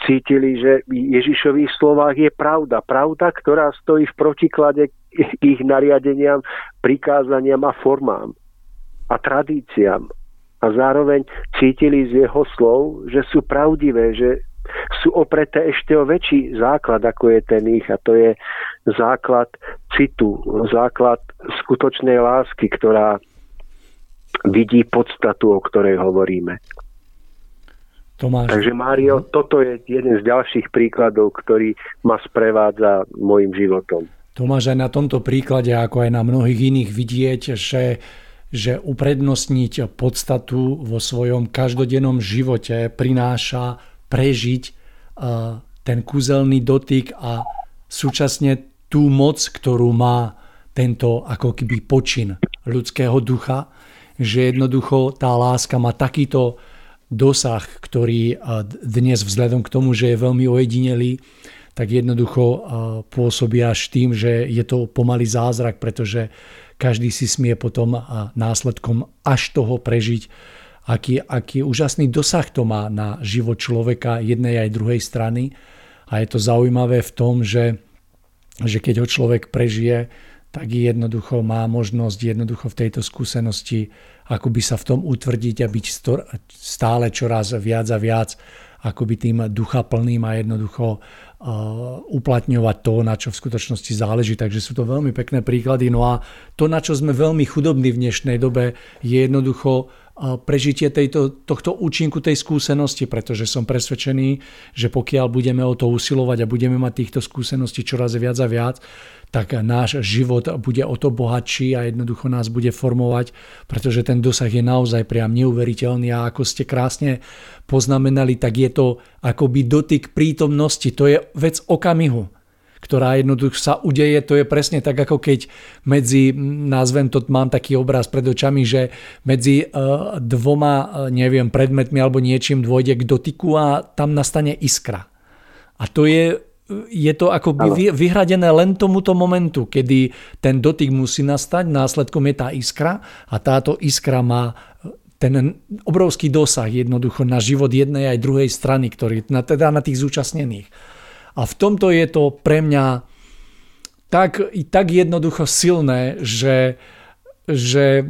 S2: cítili, že v Ježišových slovách je pravda. Pravda, ktorá stojí v protiklade k ich nariadeniam, prikázaniam a formám a tradíciám. A zároveň cítili z jeho slov, že sú pravdivé, že sú opreté ešte o väčší základ, ako je ten ich, a to je základ citu, základ skutočnej lásky, ktorá vidí podstatu, o ktorej hovoríme. Tomáš. Takže Mário, toto je jeden z ďalších príkladov, ktorý ma sprevádza môjim životom.
S1: Tomáš, aj na tomto príklade, ako aj na mnohých iných vidieť, že, že uprednostniť podstatu vo svojom každodennom živote prináša prežiť ten kúzelný dotyk a súčasne tú moc, ktorú má tento ako keby počin ľudského ducha, že jednoducho tá láska má takýto dosah, ktorý dnes vzhľadom k tomu, že je veľmi ojedinelý, tak jednoducho pôsobí až tým, že je to pomalý zázrak, pretože každý si smie potom následkom až toho prežiť aký, aký úžasný dosah to má na život človeka jednej aj druhej strany. A je to zaujímavé v tom, že, že keď ho človek prežije, tak jednoducho má možnosť jednoducho v tejto skúsenosti akoby sa v tom utvrdiť a byť stále čoraz viac a viac akoby tým ducha plným a jednoducho uh, uplatňovať to, na čo v skutočnosti záleží. Takže sú to veľmi pekné príklady. No a to, na čo sme veľmi chudobní v dnešnej dobe, je jednoducho prežitie tejto, tohto účinku tej skúsenosti, pretože som presvedčený, že pokiaľ budeme o to usilovať a budeme mať týchto skúseností čoraz viac a viac, tak náš život bude o to bohatší a jednoducho nás bude formovať, pretože ten dosah je naozaj priam neuveriteľný. A ako ste krásne poznamenali, tak je to akoby dotyk prítomnosti, to je vec okamihu ktorá jednoducho sa udeje, to je presne tak, ako keď medzi, názvem to, mám taký obraz pred očami, že medzi e, dvoma, e, neviem, predmetmi alebo niečím dôjde k dotyku a tam nastane iskra. A to je, je to akoby vyhradené len tomuto momentu, kedy ten dotyk musí nastať, následkom je tá iskra a táto iskra má ten obrovský dosah jednoducho na život jednej aj druhej strany, ktorý, na, teda na tých zúčastnených. A v tomto je to pre mňa tak, tak jednoducho silné, že, že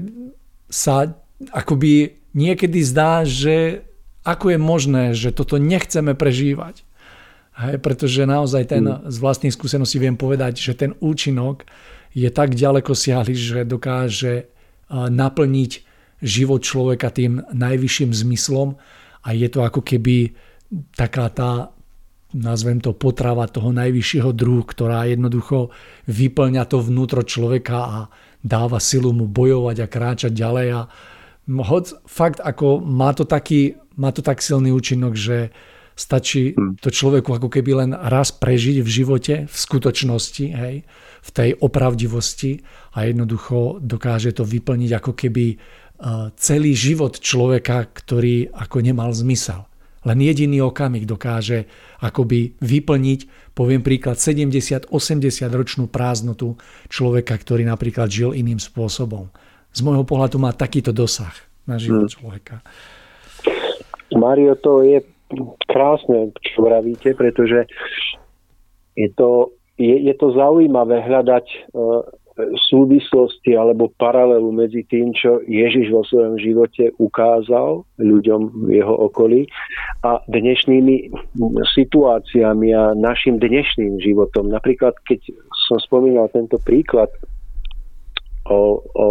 S1: sa akoby niekedy zdá, že ako je možné, že toto nechceme prežívať. Hej, pretože naozaj ten mm. z vlastnej skúsenosti viem povedať, že ten účinok je tak ďaleko siahly, že dokáže naplniť život človeka tým najvyšším zmyslom a je to ako keby taká tá nazvem to potrava toho najvyššieho druhu, ktorá jednoducho vyplňa to vnútro človeka a dáva silu mu bojovať a kráčať ďalej a hoď fakt ako má to, taký, má to tak silný účinok, že stačí hm. to človeku ako keby len raz prežiť v živote, v skutočnosti, hej, v tej opravdivosti a jednoducho dokáže to vyplniť ako keby celý život človeka, ktorý ako nemal zmysel. Len jediný okamih dokáže akoby vyplniť, poviem príklad, 70-80 ročnú prázdnotu človeka, ktorý napríklad žil iným spôsobom. Z môjho pohľadu má takýto dosah na život hmm. človeka.
S2: Mario, to je krásne, čo vravíte, pretože je to, je, je to zaujímavé hľadať uh, súvislosti alebo paralelu medzi tým, čo Ježiš vo svojom živote ukázal ľuďom v jeho okolí a dnešnými situáciami a našim dnešným životom. Napríklad, keď som spomínal tento príklad o, o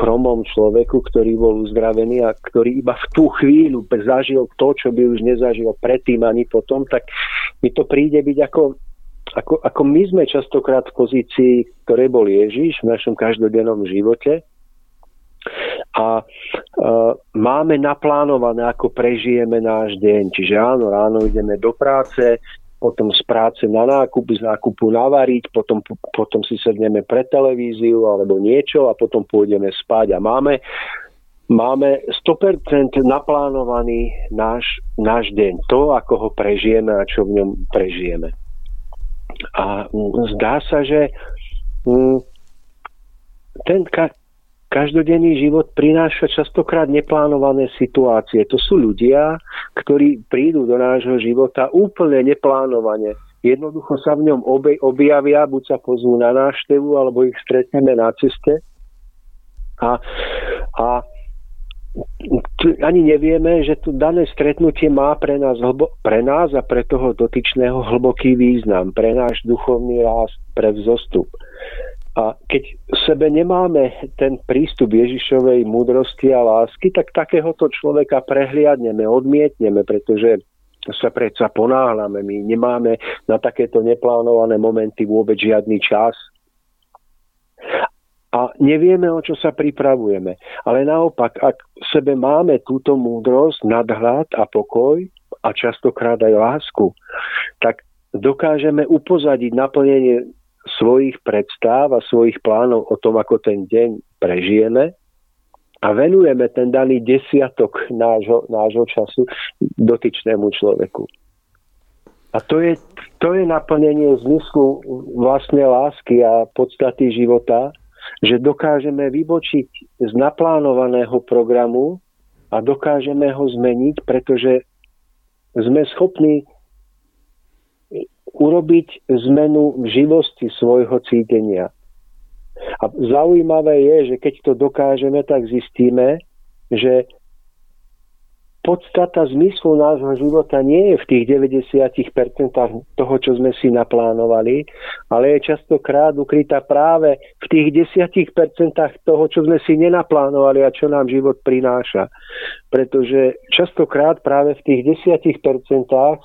S2: chromom človeku, ktorý bol uzdravený a ktorý iba v tú chvíľu zažil to, čo by už nezažil predtým ani potom, tak mi to príde byť ako ako, ako my sme častokrát v pozícii, ktoré bol Ježiš v našom každodennom živote a uh, máme naplánované, ako prežijeme náš deň. Čiže áno, ráno ideme do práce, potom z práce na nákup, z nákupu navariť, potom, potom si sedneme pre televíziu alebo niečo a potom pôjdeme spať. A máme, máme 100% naplánovaný náš, náš deň. To, ako ho prežijeme a čo v ňom prežijeme. A zdá sa, že mm, ten každodenný život prináša častokrát neplánované situácie. To sú ľudia, ktorí prídu do nášho života úplne neplánovane. Jednoducho sa v ňom objavia, buď sa pozvú na návštevu, alebo ich stretneme na ceste. A, a ani nevieme, že to dané stretnutie má pre nás, hlbo, pre nás a pre toho dotyčného hlboký význam, pre náš duchovný rást, pre vzostup. A keď v sebe nemáme ten prístup Ježišovej múdrosti a lásky, tak takéhoto človeka prehliadneme, odmietneme, pretože sa predsa ponáhľame. My nemáme na takéto neplánované momenty vôbec žiadny čas a nevieme, o čo sa pripravujeme. Ale naopak, ak v sebe máme túto múdrosť, nadhľad a pokoj a častokrát aj lásku, tak dokážeme upozadiť naplnenie svojich predstav a svojich plánov o tom, ako ten deň prežijeme a venujeme ten daný desiatok nášho, nášho času dotyčnému človeku. A to je, to je naplnenie zmyslu vlastne lásky a podstaty života, že dokážeme vybočiť z naplánovaného programu a dokážeme ho zmeniť, pretože sme schopní urobiť zmenu v živosti svojho cítenia. A zaujímavé je, že keď to dokážeme, tak zistíme, že podstata zmyslu nášho života nie je v tých 90% toho, čo sme si naplánovali, ale je častokrát ukrytá práve v tých 10% toho, čo sme si nenaplánovali a čo nám život prináša. Pretože častokrát práve v tých 10%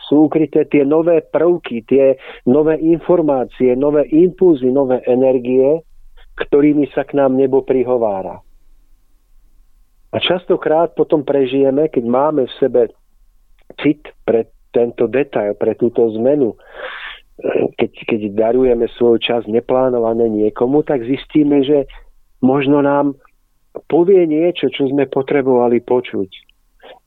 S2: sú ukryté tie nové prvky, tie nové informácie, nové impulzy, nové energie, ktorými sa k nám nebo prihovára. A častokrát potom prežijeme, keď máme v sebe cit pre tento detail, pre túto zmenu, keď, keď darujeme svoj čas neplánované niekomu, tak zistíme, že možno nám povie niečo, čo sme potrebovali počuť.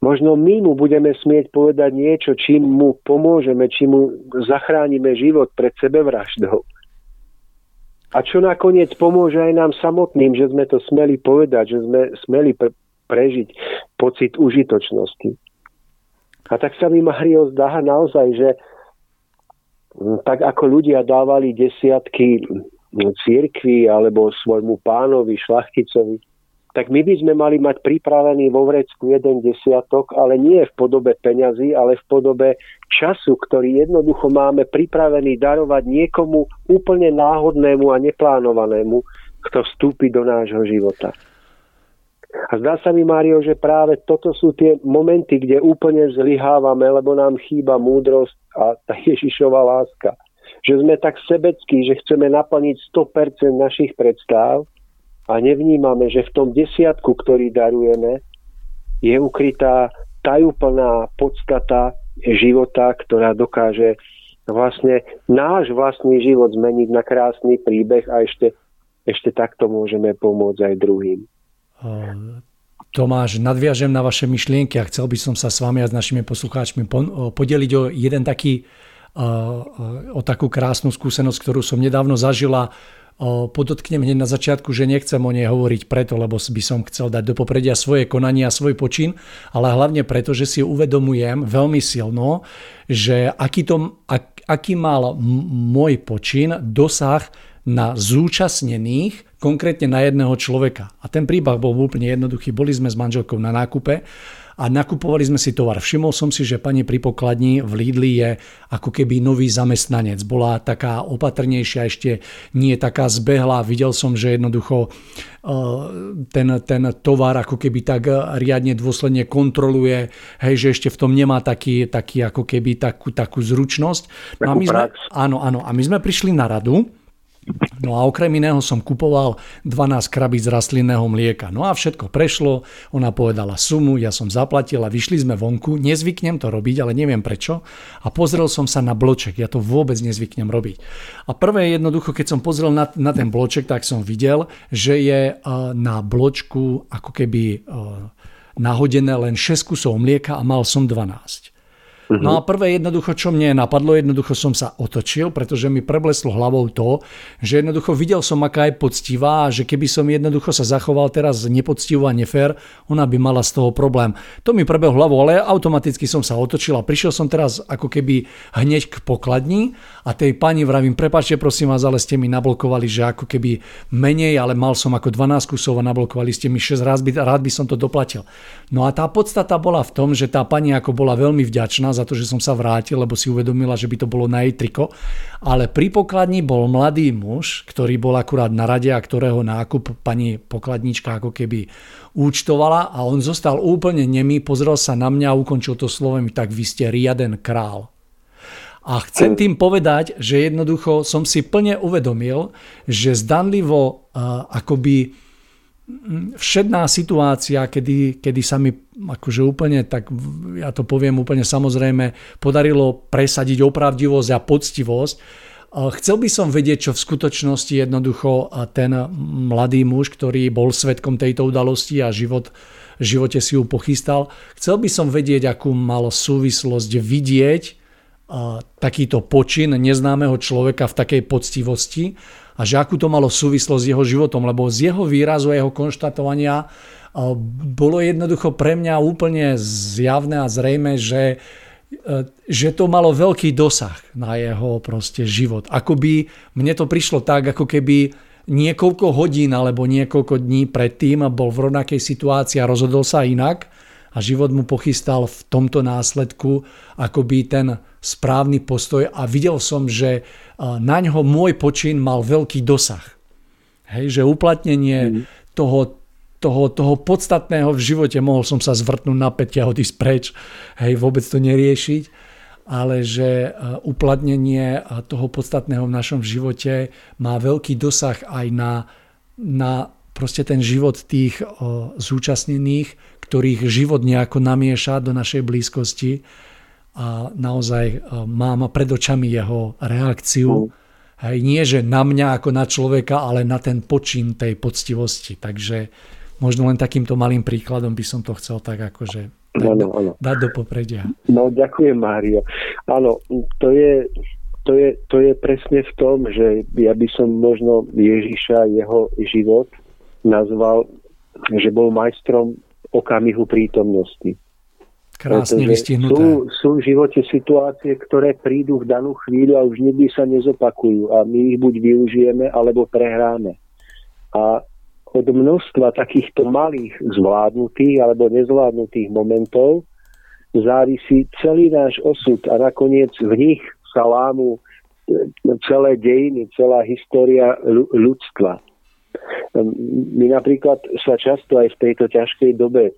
S2: Možno my mu budeme smieť povedať niečo, čím mu pomôžeme, čím mu zachránime život pred sebevraždou. A čo nakoniec pomôže aj nám samotným, že sme to smeli povedať, že sme smeli prežiť pocit užitočnosti. A tak sa mi, Mario, zdá naozaj, že tak ako ľudia dávali desiatky církvi alebo svojmu pánovi, šlachticovi, tak my by sme mali mať pripravený vo vrecku jeden desiatok, ale nie v podobe peňazí, ale v podobe času, ktorý jednoducho máme pripravený darovať niekomu úplne náhodnému a neplánovanému, kto vstúpi do nášho života. A zdá sa mi, Mário, že práve toto sú tie momenty, kde úplne zlyhávame, lebo nám chýba múdrosť a tá Ježišova láska. Že sme tak sebeckí, že chceme naplniť 100% našich predstav a nevnímame, že v tom desiatku, ktorý darujeme, je ukrytá tajúplná podstata života, ktorá dokáže vlastne náš vlastný život zmeniť na krásny príbeh a ešte, ešte takto môžeme pomôcť aj druhým.
S1: Tomáš, nadviažem na vaše myšlienky a chcel by som sa s vami a s našimi poslucháčmi podeliť o jeden taký, o takú krásnu skúsenosť, ktorú som nedávno zažila. Podotknem hneď na začiatku, že nechcem o nej hovoriť preto, lebo by som chcel dať do popredia svoje konanie a svoj počin, ale hlavne preto, že si uvedomujem veľmi silno, že aký, to, ak, aký mal môj počin dosah na zúčastnených konkrétne na jedného človeka. A ten príbeh bol úplne jednoduchý. Boli sme s manželkou na nákupe a nakupovali sme si tovar. Všimol som si, že pani pri pokladni v Lidli je ako keby nový zamestnanec. Bola taká opatrnejšia, ešte nie taká zbehla. Videl som, že jednoducho e, ten, ten tovar ako keby tak riadne dôsledne kontroluje, hej, že ešte v tom nemá taký, taký ako keby takú, takú zručnosť. No a my sme, áno, áno. A my sme prišli na radu No a okrem iného som kupoval 12 krabíc rastlinného mlieka. No a všetko prešlo, ona povedala sumu, ja som zaplatil a vyšli sme vonku. Nezvyknem to robiť, ale neviem prečo. A pozrel som sa na bloček, ja to vôbec nezvyknem robiť. A prvé jednoducho, keď som pozrel na, na ten bloček, tak som videl, že je eh, na bločku ako keby eh, nahodené len 6 kusov mlieka a mal som 12. Uh-huh. No a prvé jednoducho, čo mne napadlo, jednoducho som sa otočil, pretože mi prebleslo hlavou to, že jednoducho videl som, aká je poctivá a že keby som jednoducho sa zachoval teraz nepoctivo a nefér, ona by mala z toho problém. To mi prebehlo hlavou, ale automaticky som sa otočil a prišiel som teraz ako keby hneď k pokladni a tej pani vravím, prepáčte prosím vás, ale ste mi nablokovali, že ako keby menej, ale mal som ako 12 kusov a nablokovali ste mi 6 rád by, rád by som to doplatil. No a tá podstata bola v tom, že tá pani ako bola veľmi vďačná za to, že som sa vrátil, lebo si uvedomila, že by to bolo na jej triko. Ale pri pokladni bol mladý muž, ktorý bol akurát na rade a ktorého nákup pani pokladnička ako keby účtovala a on zostal úplne nemý, pozrel sa na mňa a ukončil to slovami, tak vy ste riaden král. A chcem tým povedať, že jednoducho som si plne uvedomil, že zdanlivo uh, akoby všedná situácia, kedy, kedy sa mi akože úplne, tak ja to poviem úplne samozrejme, podarilo presadiť opravdivosť a poctivosť. Chcel by som vedieť, čo v skutočnosti jednoducho ten mladý muž, ktorý bol svetkom tejto udalosti a život, živote si ju pochystal, chcel by som vedieť, akú mal súvislosť vidieť takýto počin neznámeho človeka v takej poctivosti a že akú to malo súvislosť s jeho životom, lebo z jeho výrazu a jeho konštatovania bolo jednoducho pre mňa úplne zjavné a zrejme, že, e, že to malo veľký dosah na jeho proste život. Akoby mne to prišlo tak, ako keby niekoľko hodín alebo niekoľko dní predtým bol v rovnakej situácii a rozhodol sa inak a život mu pochystal v tomto následku akoby ten správny postoj a videl som, že na ňo môj počin mal veľký dosah. Hej, že uplatnenie mm. toho, toho, toho podstatného v živote mohol som sa zvrtnúť na a odísť preč, hej, vôbec to neriešiť, ale že uplatnenie toho podstatného v našom živote má veľký dosah aj na, na proste ten život tých zúčastnených, ktorých život nejako namieša do našej blízkosti a naozaj o, mám pred očami jeho reakciu. Hej, nie, že na mňa ako na človeka, ale na ten počin tej poctivosti. Takže možno len takýmto malým príkladom by som to chcel tak akože dať, ano, ano. dať do popredia.
S2: No ďakujem Mário. Áno, to je, to, je, to je presne v tom, že ja by som možno Ježiša, jeho život nazval, že bol majstrom okamihu prítomnosti.
S1: Krásne vystihnuté.
S2: Sú, sú v živote situácie, ktoré prídu v danú chvíľu a už nikdy sa nezopakujú a my ich buď využijeme, alebo prehráme. A od množstva takýchto malých zvládnutých alebo nezvládnutých momentov závisí celý náš osud a nakoniec v nich sa lámu e, celé dejiny, celá história ľudstva. My napríklad sa často aj v tejto ťažkej dobe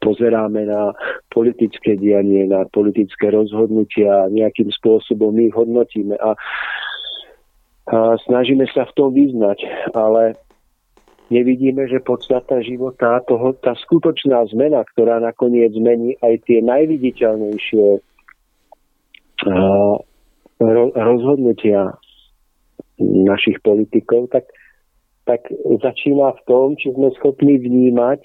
S2: pozeráme na politické dianie, na politické rozhodnutia, nejakým spôsobom my ich hodnotíme. A, a snažíme sa v tom vyznať, ale nevidíme, že podstata života, toho, tá skutočná zmena, ktorá nakoniec zmení aj tie najviditeľnejšie rozhodnutia našich politikov, tak tak začína v tom, či sme schopní vnímať,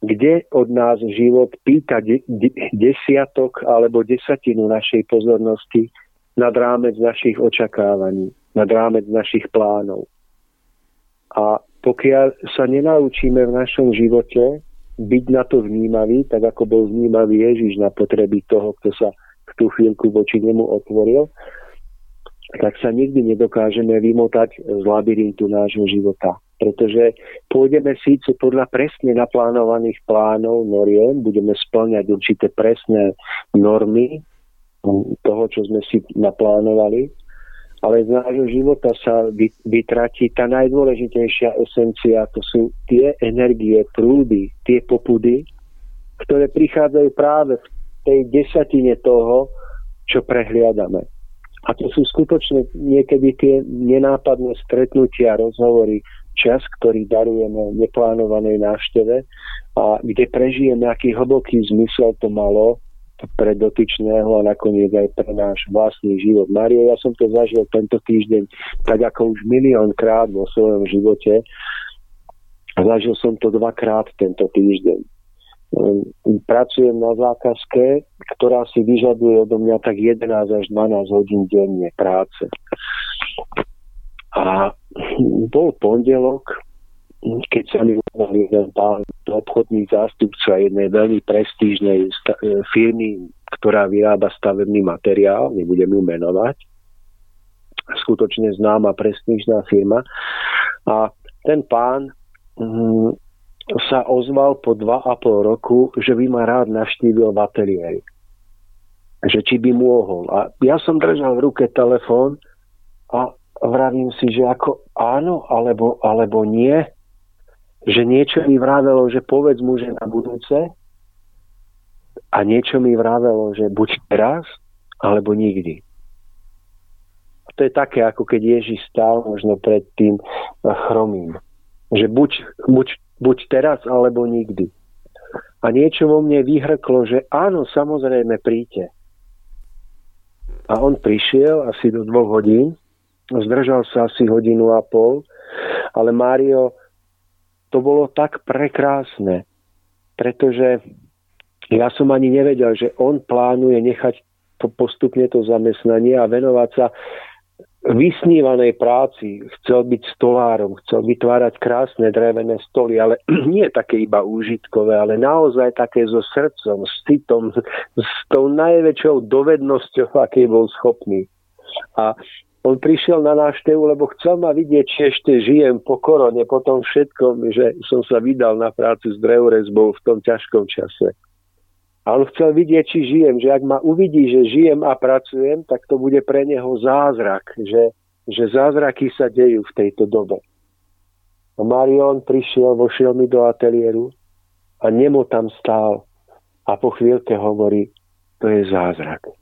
S2: kde od nás život pýta de- de- desiatok alebo desatinu našej pozornosti nad rámec našich očakávaní, nad rámec našich plánov. A pokiaľ sa nenaučíme v našom živote byť na to vnímavý, tak ako bol vnímavý Ježiš na potreby toho, kto sa v tú chvíľku voči nemu otvoril, tak sa nikdy nedokážeme vymotať z labyrintu nášho života. Pretože pôjdeme síce podľa presne naplánovaných plánov, noriem, budeme splňať určité presné normy toho, čo sme si naplánovali, ale z nášho života sa vytratí tá najdôležitejšia esencia, to sú tie energie, prúdy, tie popudy, ktoré prichádzajú práve v tej desatine toho, čo prehliadame. A to sú skutočne niekedy tie nenápadné stretnutia, rozhovory, čas, ktorý darujeme neplánovanej návšteve a kde prežijeme, aký hlboký zmysel to malo pre dotyčného a nakoniec aj pre náš vlastný život. Mario, ja som to zažil tento týždeň tak ako už milión krát vo svojom živote. Zažil som to dvakrát tento týždeň Ehm, pracujem na zákazke, ktorá si vyžaduje odo mňa tak 11 až 12 hodín denne práce. A bol pondelok, keď sa mi jeden pán obchodný zástupca jednej veľmi prestížnej firmy, ktorá vyrába stavebný materiál, nebudem ju menovať, skutočne známa prestížná firma. A ten pán hm, sa ozval po dva a pol roku, že by ma rád navštívil v ateliéri. Že či by mohol. A ja som držal v ruke telefón vravím si, že ako áno, alebo, alebo nie. Že niečo mi vravelo, že povedz mu, že na budúce. A niečo mi vravelo, že buď teraz, alebo nikdy. A to je také, ako keď Ježiš stál možno pred tým chromým. Že buď, buď buď teraz alebo nikdy. A niečo vo mne vyhrklo, že áno, samozrejme, príďte. A on prišiel asi do dvoch hodín, zdržal sa asi hodinu a pol, ale Mário, to bolo tak prekrásne, pretože ja som ani nevedel, že on plánuje nechať postupne to zamestnanie a venovať sa vysnívanej práci, chcel byť stolárom, chcel vytvárať krásne drevené stoly, ale (clears throat) nie také iba úžitkové, ale naozaj také so srdcom, s citom, s tou najväčšou dovednosťou, akej bol schopný. A on prišiel na návštevu, lebo chcel ma vidieť, či ešte žijem po korone, po tom všetkom, že som sa vydal na prácu s drevorezbou v tom ťažkom čase. A on chcel vidieť, či žijem, že ak ma uvidí, že žijem a pracujem, tak to bude pre neho zázrak, že, že zázraky sa dejú v tejto dobe. A Marion prišiel, vošiel mi do ateliéru a nemo tam stál a po chvíľke hovorí, to je zázrak.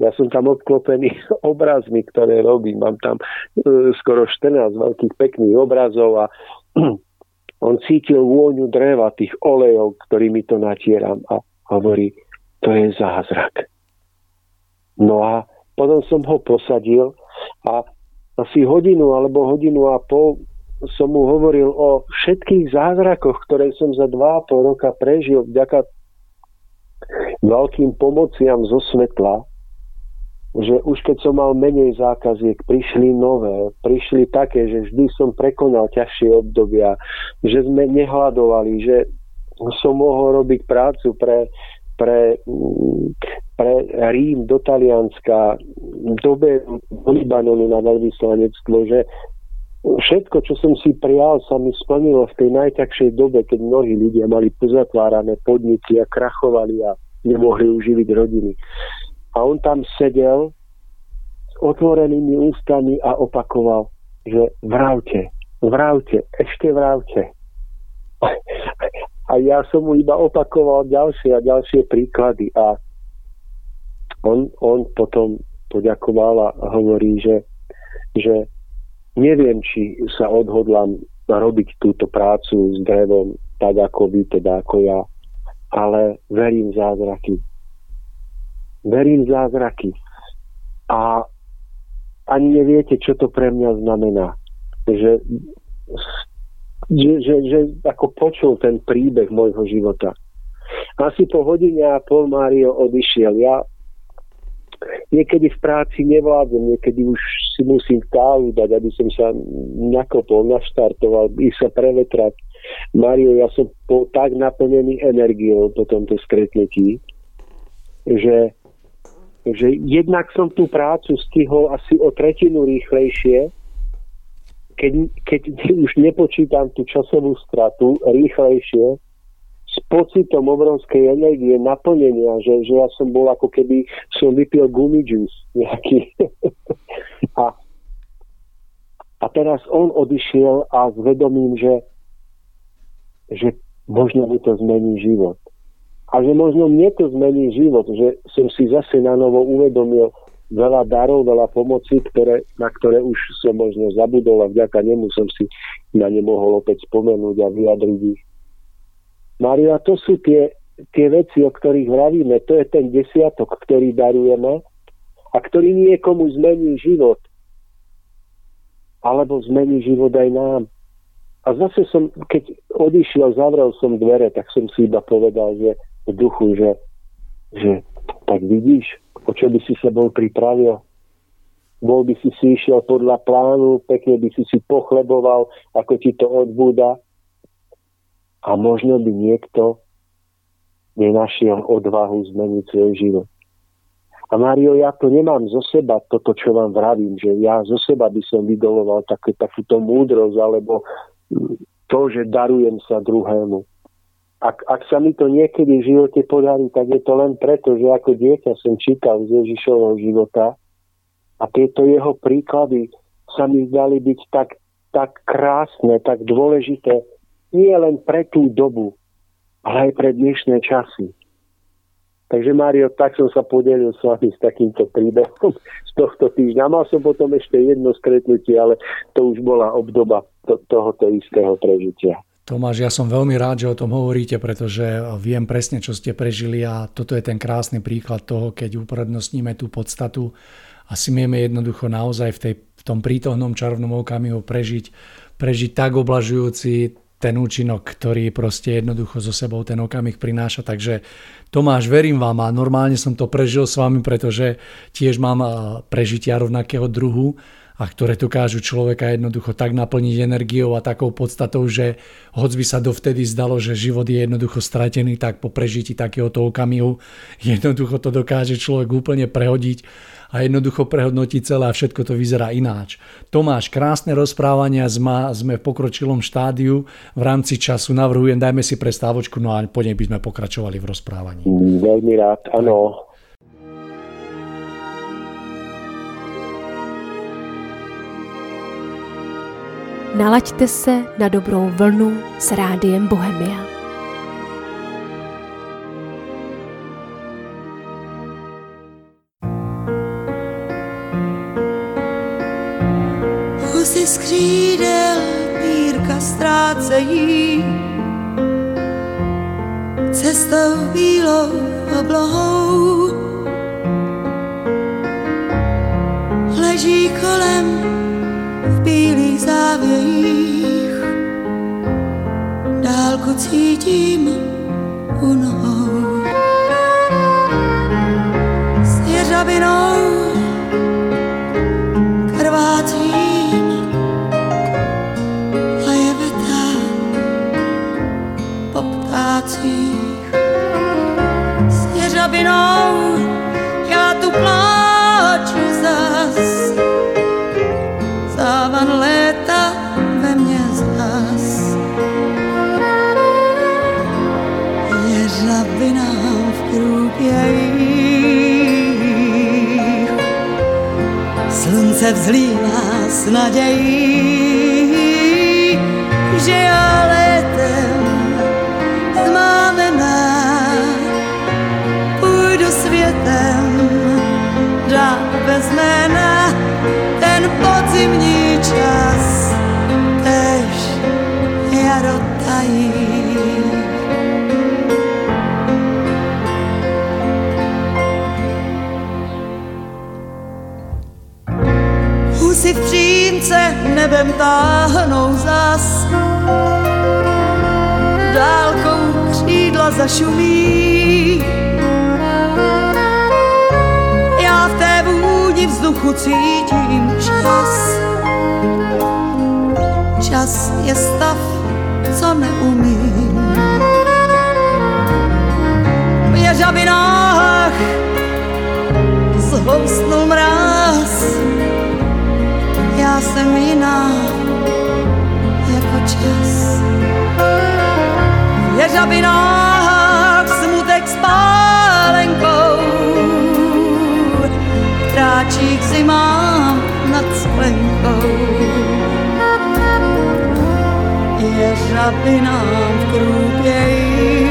S2: Ja som tam obklopený (laughs) obrazmi, ktoré robím. Mám tam e, skoro 14 veľkých pekných obrazov a (clears throat) on cítil vôňu dreva, tých olejov, ktorými to natieram a hovorí, to je zázrak. No a potom som ho posadil a asi hodinu alebo hodinu a pol som mu hovoril o všetkých zázrakoch, ktoré som za dva a pol roka prežil vďaka veľkým pomociam zo svetla že už keď som mal menej zákaziek, prišli nové, prišli také, že vždy som prekonal ťažšie obdobia, že sme nehľadovali, že som mohol robiť prácu pre, pre, pre Rím do Talianska, do, do Libanonu na veľvyslanectvo, že všetko, čo som si prijal, sa mi splnilo v tej najťažšej dobe, keď mnohí ľudia mali pozatvárané podniky a krachovali a nemohli uživiť rodiny a on tam sedel s otvorenými ústami a opakoval, že vravte, vravte, ešte vravte. A ja som mu iba opakoval ďalšie a ďalšie príklady a on, on potom poďakoval a hovorí, že, že neviem, či sa odhodlám robiť túto prácu s drevom tak ako vy, teda ako ja, ale verím v zázraky verím zázraky. A ani neviete, čo to pre mňa znamená. Že, že, že, že ako počul ten príbeh môjho života. Asi po hodine a pol Mário odišiel. Ja niekedy v práci nevládzem, niekedy už si musím kávu dať, aby som sa nakopol, naštartoval, i sa prevetrať. Mário, ja som bol tak naplnený energiou po tomto stretnutí, že Takže jednak som tú prácu stihol asi o tretinu rýchlejšie, keď, keď už nepočítam tú časovú stratu, rýchlejšie, s pocitom obrovskej energie, naplnenia, že, že ja som bol ako keby som vypil gummy juice nejaký. (laughs) a, a teraz on odišiel a s vedomím, že, že možno mi to zmení život a že možno mne to zmení život, že som si zase na novo uvedomil veľa darov, veľa pomoci, ktoré, na ktoré už som možno zabudol a vďaka nemu som si na ne mohol opäť spomenúť a vyjadriť ich. Maria, to sú tie, tie veci, o ktorých vravíme. To je ten desiatok, ktorý darujeme a ktorý niekomu zmení život. Alebo zmení život aj nám. A zase som, keď odišiel, zavrel som dvere, tak som si iba povedal, že duchu, že, že tak vidíš, o čo by si sa bol pripravil. Bol by si si išiel podľa plánu, pekne by si si pochleboval, ako ti to odbúda. A možno by niekto nenašiel odvahu zmeniť svoj život. A Mario, ja to nemám zo seba, toto, čo vám vravím, že ja zo seba by som vydoloval také, takúto múdrosť, alebo to, že darujem sa druhému ak, ak sa mi to niekedy v živote podarí, tak je to len preto, že ako dieťa som čítal z Ježišovho života a tieto jeho príklady sa mi zdali byť tak, tak krásne, tak dôležité, nie len pre tú dobu, ale aj pre dnešné časy. Takže Mário, tak som sa podelil s vami s takýmto príbehom z tohto týždňa. Mal som potom ešte jedno stretnutie, ale to už bola obdoba to, tohoto istého prežitia.
S1: Tomáš, ja som veľmi rád, že o tom hovoríte, pretože viem presne, čo ste prežili a toto je ten krásny príklad toho, keď uprednostníme tú podstatu a smieme jednoducho naozaj v, tej, v tom prítomnom čarovnom okamihu prežiť, prežiť tak oblažujúci ten účinok, ktorý proste jednoducho so sebou ten okamih prináša. Takže Tomáš, verím vám a normálne som to prežil s vami, pretože tiež mám prežitia rovnakého druhu a ktoré dokážu človeka jednoducho tak naplniť energiou a takou podstatou, že hoď by sa dovtedy zdalo, že život je jednoducho stratený, tak po prežití takéhoto okamihu jednoducho to dokáže človek úplne prehodiť a jednoducho prehodnotiť celé a všetko to vyzerá ináč. Tomáš, krásne rozprávania, sme v pokročilom štádiu. V rámci času navrhujem, dajme si prestávočku, no a po nej by sme pokračovali v rozprávaní.
S2: Veľmi rád, áno.
S3: Nalaďte se na dobrou vlnu s rádiem Bohemia.
S4: Kusy skřídel pírka ztrácejí, cestou bílou oblohou leží kolem bílých závějích dálku cítím u nohou. S jeřabinou slunce vzlívá s nadějí, že já létem zmámená půjdu světem dál bez jména ten podzimní čas přímce nebem táhnou zas, dálkou křídla zašumí. Já v té vůni vzduchu cítím čas. Čas je stav, co neumím. V jeřabinách zhoustnul Jsem jiná jako čas. V jeřabinách smutek s pálenkou kráčí k zimám nad sklenkou. Je žabinám v krůpějích,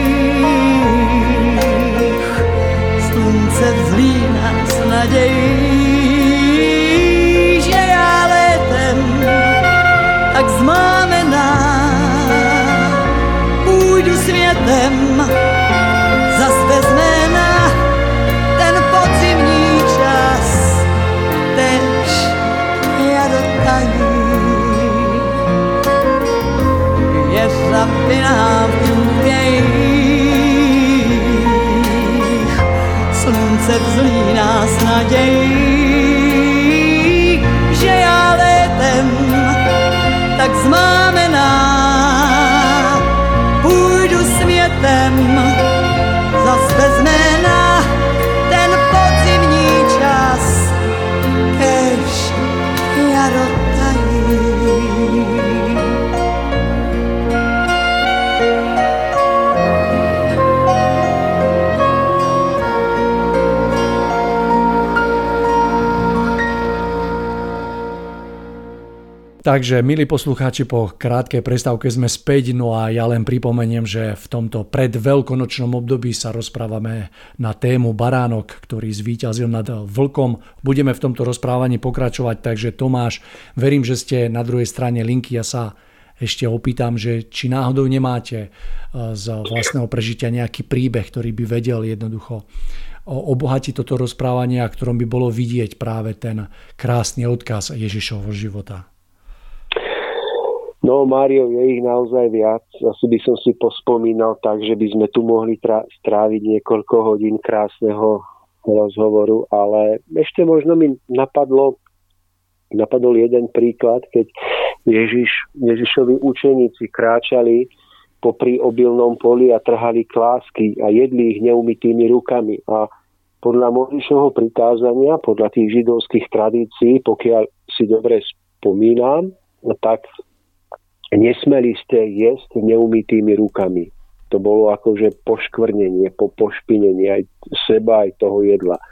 S4: slunce vzlíná s nadějí, V průbějích, slunce vzlíná s nadějí,
S1: Takže, milí poslucháči, po krátkej prestávke sme späť, no a ja len pripomeniem, že v tomto predveľkonočnom období sa rozprávame na tému baránok, ktorý zvíťazil nad vlkom. Budeme v tomto rozprávaní pokračovať, takže Tomáš, verím, že ste na druhej strane linky. Ja sa ešte opýtam, že či náhodou nemáte eh, z vlastného prežitia nejaký príbeh, ktorý by vedel jednoducho obohatiť toto rozprávanie a ktorom by bolo vidieť práve ten krásny odkaz Ježišovho života.
S2: No, Mário, je ich naozaj viac. Asi by som si pospomínal tak, že by sme tu mohli tra- stráviť niekoľko hodín krásneho rozhovoru, ale ešte možno mi napadlo, napadol jeden príklad, keď Ježiš, Ježišovi učeníci kráčali popri obilnom poli a trhali klásky a jedli ich neumytými rukami. A podľa Mojžišovho prikázania, podľa tých židovských tradícií, pokiaľ si dobre spomínam, tak nesmeli ste jesť neumytými rukami. To bolo akože poškvrnenie, po, pošpinenie aj seba, aj toho jedla. E,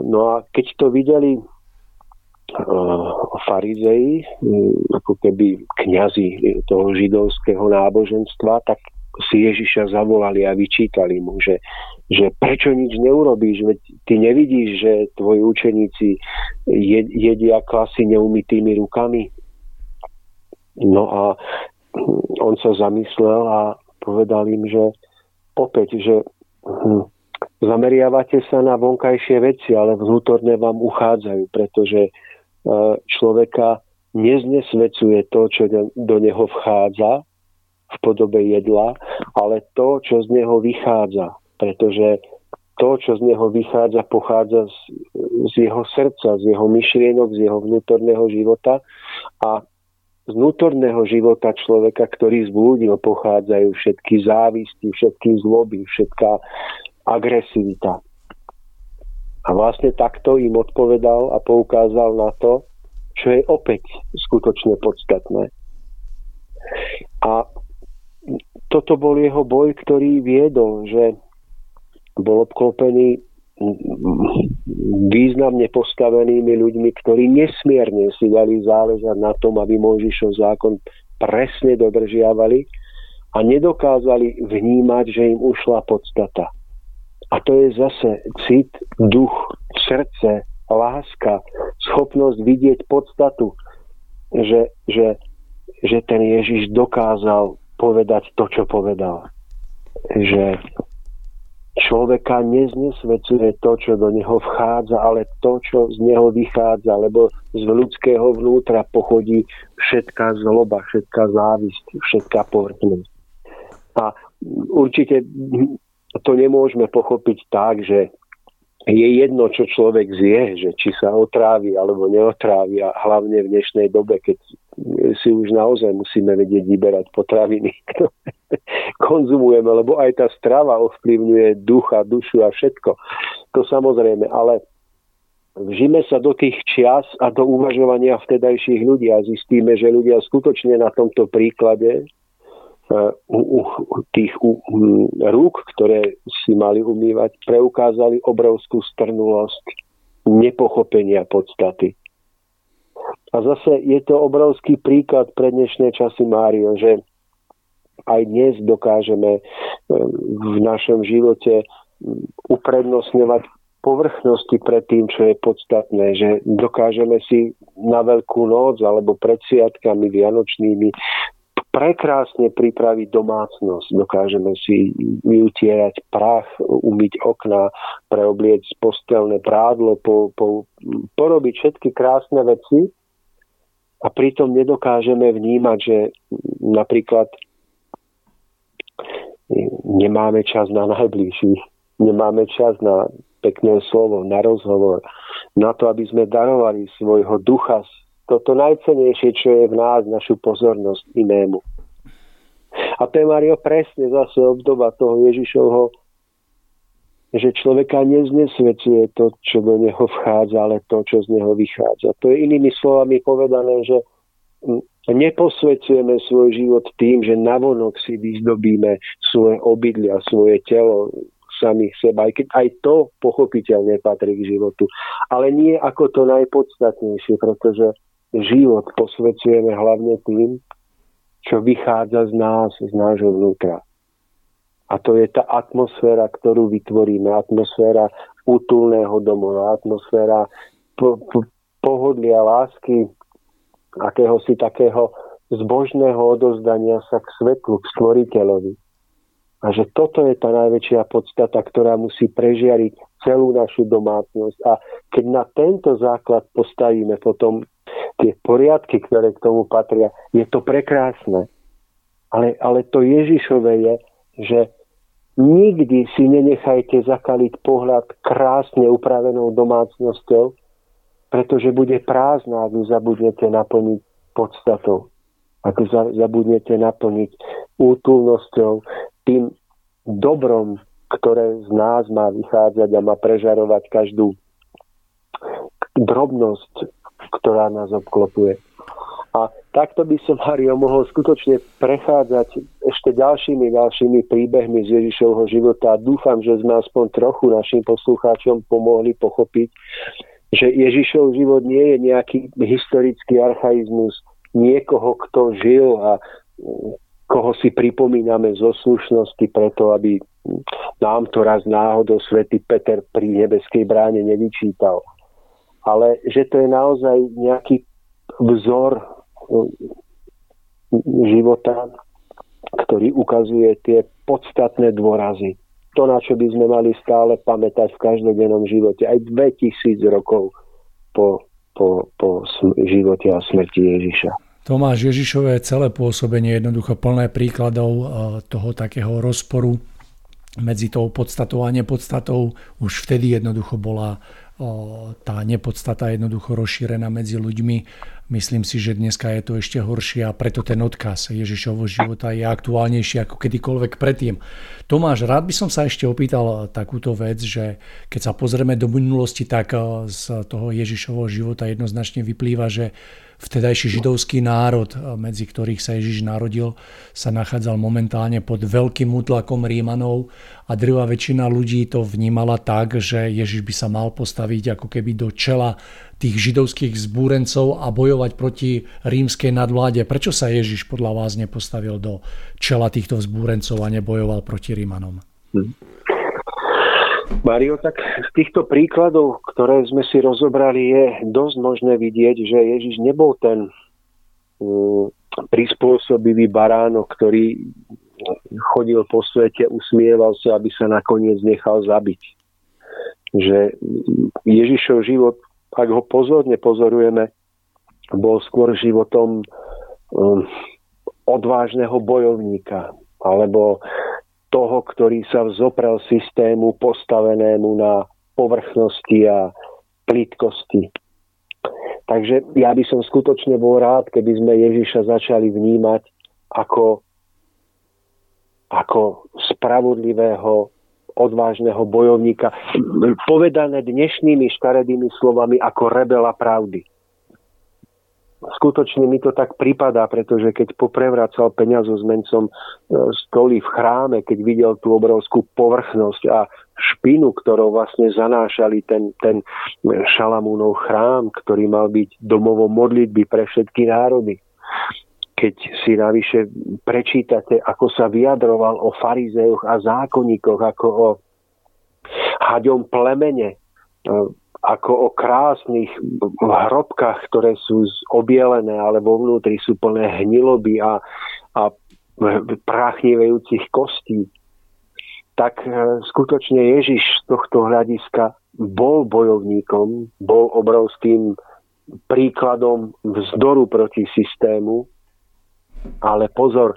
S2: no a keď to videli e, farizei, ako keby kňazi toho židovského náboženstva, tak si Ježiša zavolali a vyčítali mu, že, že prečo nič neurobíš, veď ty nevidíš, že tvoji učeníci jedia klasy neumytými rukami. No a on sa zamyslel a povedal im, že opäť, že hm, zameriavate sa na vonkajšie veci, ale vnútorné vám uchádzajú, pretože e, človeka neznesvecuje to, čo do neho vchádza, v podobe jedla, ale to, čo z neho vychádza. Pretože to, čo z neho vychádza, pochádza z, z jeho srdca, z jeho myšlienok, z jeho vnútorného života a z vnútorného života človeka, ktorý zblúdil, pochádzajú všetky závisti, všetky zloby, všetká agresivita. A vlastne takto im odpovedal a poukázal na to, čo je opäť skutočne podstatné. A toto bol jeho boj, ktorý viedol, že bol obklopený významne postavenými ľuďmi, ktorí nesmierne si dali záležať na tom, aby Mojžišov zákon presne dodržiavali a nedokázali vnímať, že im ušla podstata. A to je zase cit, duch, srdce, láska, schopnosť vidieť podstatu, že, že, že ten Ježiš dokázal povedať to, čo povedal. Že človeka neznesvecuje to, čo do neho vchádza, ale to, čo z neho vychádza, lebo z ľudského vnútra pochodí všetká zloba, všetká závisť, všetká povrchnosť. A určite to nemôžeme pochopiť tak, že je jedno, čo človek zje, že či sa otrávi alebo neotrávi a hlavne v dnešnej dobe, keď si už naozaj musíme vedieť vyberať potraviny, (laughs) ktoré konzumujeme, lebo aj tá strava ovplyvňuje ducha, dušu a všetko. To samozrejme, ale vžime sa do tých čias a do uvažovania vtedajších ľudí a zistíme, že ľudia skutočne na tomto príklade u, u, tých u, rúk, ktoré si mali umývať, preukázali obrovskú strnulosť nepochopenia podstaty. A zase je to obrovský príklad pre dnešné časy Mário, že aj dnes dokážeme v našom živote uprednostňovať povrchnosti pred tým, čo je podstatné, že dokážeme si na Veľkú noc alebo pred sviatkami vianočnými prekrásne pripraviť domácnosť. Dokážeme si vyutierať prach, umyť okna, preobliec postelné prádlo, po, po, porobiť všetky krásne veci a pritom nedokážeme vnímať, že napríklad nemáme čas na najbližších, nemáme čas na pekné slovo, na rozhovor, na to, aby sme darovali svojho ducha, toto najcenejšie, čo je v nás, našu pozornosť inému. A to je, Mario, presne zase obdoba toho Ježišovho, že človeka neznesvecuje to, čo do neho vchádza, ale to, čo z neho vychádza. To je inými slovami povedané, že neposvecujeme svoj život tým, že navonok si vyzdobíme svoje obydlia, svoje telo, samých seba, aj keď aj to pochopiteľne patrí k životu. Ale nie ako to najpodstatnejšie, pretože život posvecujeme hlavne tým, čo vychádza z nás, z nášho vnútra. A to je tá atmosféra, ktorú vytvoríme, atmosféra útulného domova, atmosféra po, po, pohodlia, lásky, akéhosi takého zbožného odozdania sa k svetlu, k stvoriteľovi. A že toto je tá najväčšia podstata, ktorá musí prežiariť celú našu domácnosť. A keď na tento základ postavíme potom tie poriadky, ktoré k tomu patria, je to prekrásne. Ale, ale to Ježišové je, že nikdy si nenechajte zakaliť pohľad krásne upravenou domácnosťou, pretože bude prázdna, ak ju zabudnete naplniť podstatou. Ak ju zabudnete naplniť útulnosťou, tým dobrom, ktoré z nás má vychádzať a má prežarovať každú drobnosť, ktorá nás obklopuje. A takto by som, Mario, mohol skutočne prechádzať ešte ďalšími, ďalšími príbehmi z Ježišovho života dúfam, že sme aspoň trochu našim poslucháčom pomohli pochopiť, že Ježišov život nie je nejaký historický archaizmus niekoho, kto žil a koho si pripomíname zo slušnosti preto, aby nám to raz náhodou svätý Peter pri nebeskej bráne nevyčítal. Ale že to je naozaj nejaký vzor života, ktorý ukazuje tie podstatné dôrazy. To, na čo by sme mali stále pamätať v každodennom živote, aj 2000 rokov po, po, po živote a smrti Ježiša.
S1: Tomáš Ježišové celé pôsobenie je jednoducho plné príkladov eh, toho takého rozporu medzi tou podstatou a nepodstatou. Už vtedy jednoducho bola tá nepodstata jednoducho rozšírená medzi ľuďmi. Myslím si, že dneska je to ešte horšie a preto ten odkaz Ježišovho života je aktuálnejší ako kedykoľvek predtým. Tomáš, rád by som sa ešte opýtal takúto vec, že keď sa pozrieme do minulosti, tak z toho Ježišovho života jednoznačne vyplýva, že vtedajší židovský národ, medzi ktorých sa Ježiš narodil, sa nachádzal momentálne pod veľkým útlakom Rímanov a drvá väčšina ľudí to vnímala tak, že Ježiš by sa mal postaviť ako keby do čela tých židovských zbúrencov a bojovať proti rímskej nadvláde. Prečo sa Ježiš podľa vás nepostavil do čela týchto vzbúrencov a nebojoval proti Rímanom?
S2: Mario, tak z týchto príkladov, ktoré sme si rozobrali, je dosť možné vidieť, že Ježiš nebol ten um, prispôsobivý baránok, ktorý chodil po svete, usmieval sa, aby sa nakoniec nechal zabiť. Že Ježišov život, ak ho pozorne pozorujeme, bol skôr životom um, odvážneho bojovníka alebo toho, ktorý sa vzoprel systému postavenému na povrchnosti a plítkosti. Takže ja by som skutočne bol rád, keby sme Ježiša začali vnímať ako, ako spravodlivého, odvážneho bojovníka. Povedané dnešnými škaredými slovami ako rebela pravdy skutočne mi to tak pripadá, pretože keď poprevracal s mencom e, stoly v chráme, keď videl tú obrovskú povrchnosť a špinu, ktorou vlastne zanášali ten, ten Šalamúnov chrám, ktorý mal byť domovom modlitby pre všetky národy. Keď si navyše prečítate, ako sa vyjadroval o farizejoch a zákonníkoch, ako o haďom plemene, e, ako o krásnych hrobkách, ktoré sú obielené, ale vo vnútri sú plné hniloby a, a práchnivejúcich kostí, tak e, skutočne Ježiš z tohto hľadiska bol bojovníkom, bol obrovským príkladom vzdoru proti systému, ale pozor,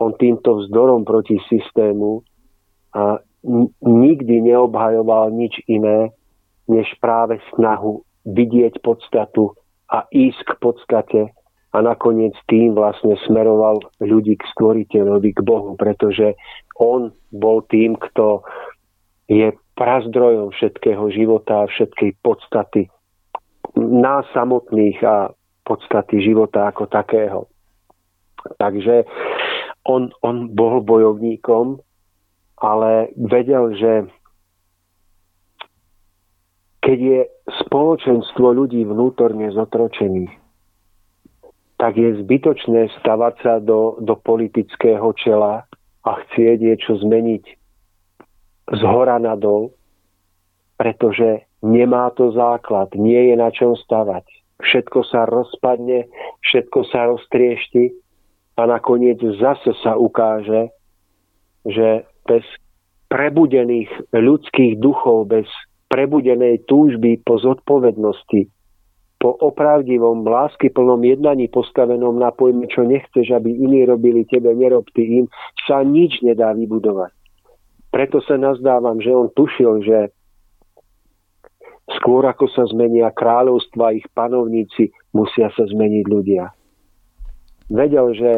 S2: on týmto vzdorom proti systému a nikdy neobhajoval nič iné, než práve snahu vidieť podstatu a ísť k podstate a nakoniec tým vlastne smeroval ľudí k stvoriteľovi, k Bohu, pretože on bol tým, kto je prazdrojom všetkého života a všetkej podstaty nás samotných a podstaty života ako takého. Takže on, on bol bojovníkom, ale vedel, že keď je spoločenstvo ľudí vnútorne zotročených, tak je zbytočné stavať sa do, do politického čela a chcieť niečo zmeniť z hora nadol, pretože nemá to základ, nie je na čom stavať. Všetko sa rozpadne, všetko sa roztriešti a nakoniec zase sa ukáže, že bez prebudených ľudských duchov, bez prebudenej túžby po zodpovednosti, po opravdivom, láskyplnom jednaní postavenom na pojme, čo nechceš, aby iní robili tebe, nerob ty im, sa nič nedá vybudovať. Preto sa nazdávam, že on tušil, že skôr ako sa zmenia kráľovstva, ich panovníci, musia sa zmeniť ľudia. Vedel, že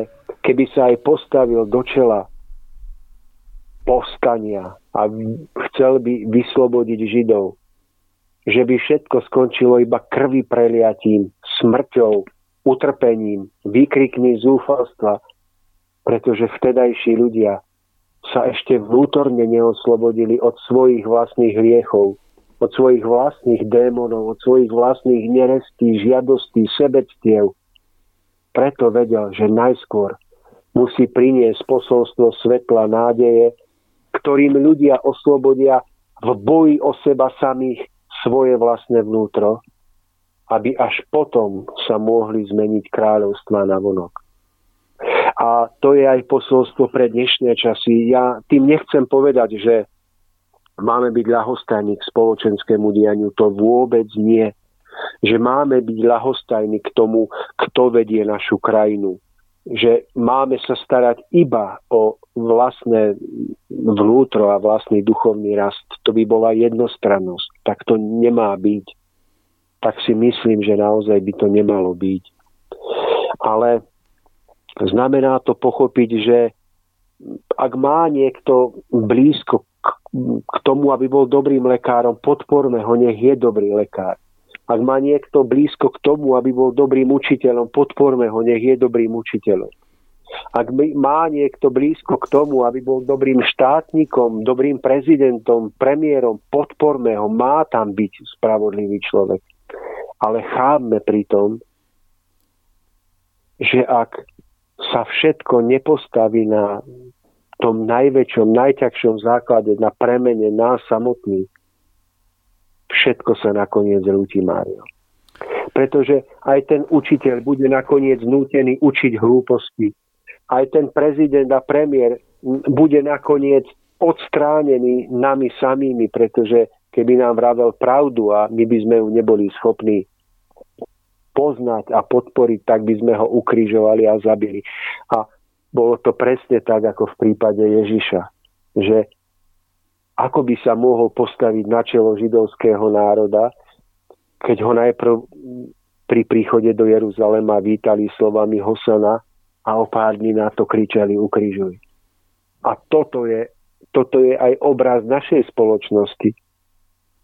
S2: keby sa aj postavil do čela povstania, a chcel by vyslobodiť Židov. Že by všetko skončilo iba krvi preliatím, smrťou, utrpením, výkrikmi zúfalstva, pretože vtedajší ľudia sa ešte vnútorne neoslobodili od svojich vlastných hriechov, od svojich vlastných démonov, od svojich vlastných nerestí, žiadostí, sebectiev. Preto vedel, že najskôr musí priniesť posolstvo svetla nádeje, ktorým ľudia oslobodia v boji o seba samých svoje vlastné vnútro, aby až potom sa mohli zmeniť kráľovstva na vonok. A to je aj posolstvo pre dnešné časy. Ja tým nechcem povedať, že máme byť ľahostajní k spoločenskému dianiu. To vôbec nie. Že máme byť ľahostajní k tomu, kto vedie našu krajinu. Že máme sa starať iba o vlastné vnútro a vlastný duchovný rast. To by bola jednostrannosť. Tak to nemá byť. Tak si myslím, že naozaj by to nemalo byť. Ale Znamená to pochopiť, že ak má niekto blízko k tomu, aby bol dobrým lekárom, podporme ho, nech je dobrý lekár. Ak má niekto blízko k tomu, aby bol dobrým učiteľom, podporme ho, nech je dobrým učiteľom. Ak má niekto blízko k tomu, aby bol dobrým štátnikom, dobrým prezidentom, premiérom, podporme ho, má tam byť spravodlivý človek. Ale chápme pritom, že ak sa všetko nepostaví na tom najväčšom, najťažšom základe, na premene nás samotných, všetko sa nakoniec rúti Mário. Pretože aj ten učiteľ bude nakoniec nútený učiť hlúposti. Aj ten prezident a premiér bude nakoniec odstránený nami samými, pretože keby nám vravel pravdu a my by sme ju neboli schopní poznať a podporiť, tak by sme ho ukrižovali a zabili. A bolo to presne tak, ako v prípade Ježiša. Že ako by sa mohol postaviť na čelo židovského národa, keď ho najprv pri príchode do Jeruzalema vítali slovami Hosana a o pár dní na to kričali ukrižuj. A toto je, toto je aj obraz našej spoločnosti,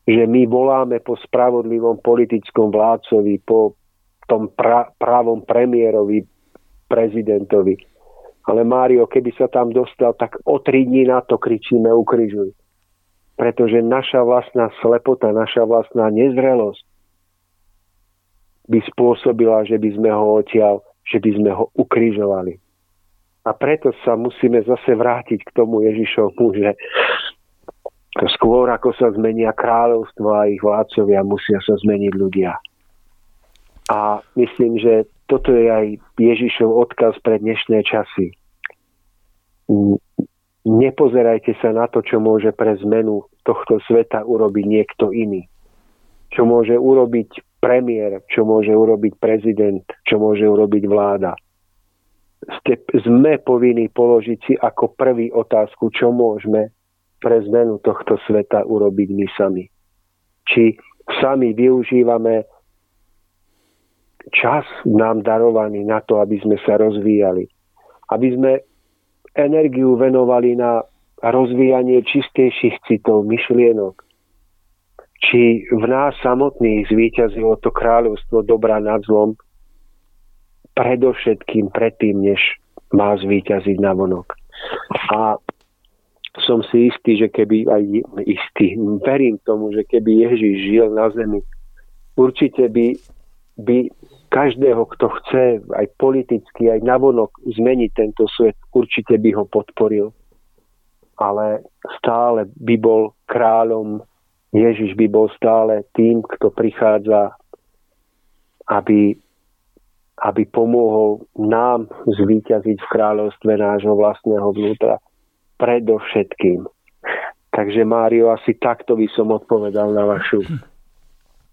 S2: že my voláme po spravodlivom politickom vládcovi, po tom pra, právom premiérovi, prezidentovi. Ale Mário, keby sa tam dostal, tak o tri dní na to kričíme ukrižuj. Pretože naša vlastná slepota, naša vlastná nezrelosť by spôsobila, že by sme ho odtiaľ, že by sme ho ukrižovali. A preto sa musíme zase vrátiť k tomu Ježišovmu, že skôr ako sa zmenia kráľovstvo a ich vládcovia, musia sa zmeniť ľudia. A myslím, že toto je aj Ježišov odkaz pre dnešné časy. Nepozerajte sa na to, čo môže pre zmenu tohto sveta urobiť niekto iný. Čo môže urobiť premiér, čo môže urobiť prezident, čo môže urobiť vláda. Ste, sme povinní položiť si ako prvý otázku, čo môžeme pre zmenu tohto sveta urobiť my sami. Či sami využívame čas nám darovaný na to, aby sme sa rozvíjali. Aby sme energiu venovali na rozvíjanie čistejších citov, myšlienok. Či v nás samotných zvíťazilo to kráľovstvo dobra nad zlom, predovšetkým predtým, než má zvíťaziť na vonok. A som si istý, že keby aj istý, verím tomu, že keby Ježiš žil na zemi, určite by, by každého, kto chce aj politicky, aj navonok zmeniť tento svet, určite by ho podporil. Ale stále by bol kráľom, Ježiš by bol stále tým, kto prichádza, aby, aby pomohol nám zvíťaziť v kráľovstve nášho vlastného vnútra. Predovšetkým. Takže Mário, asi takto by som odpovedal na vašu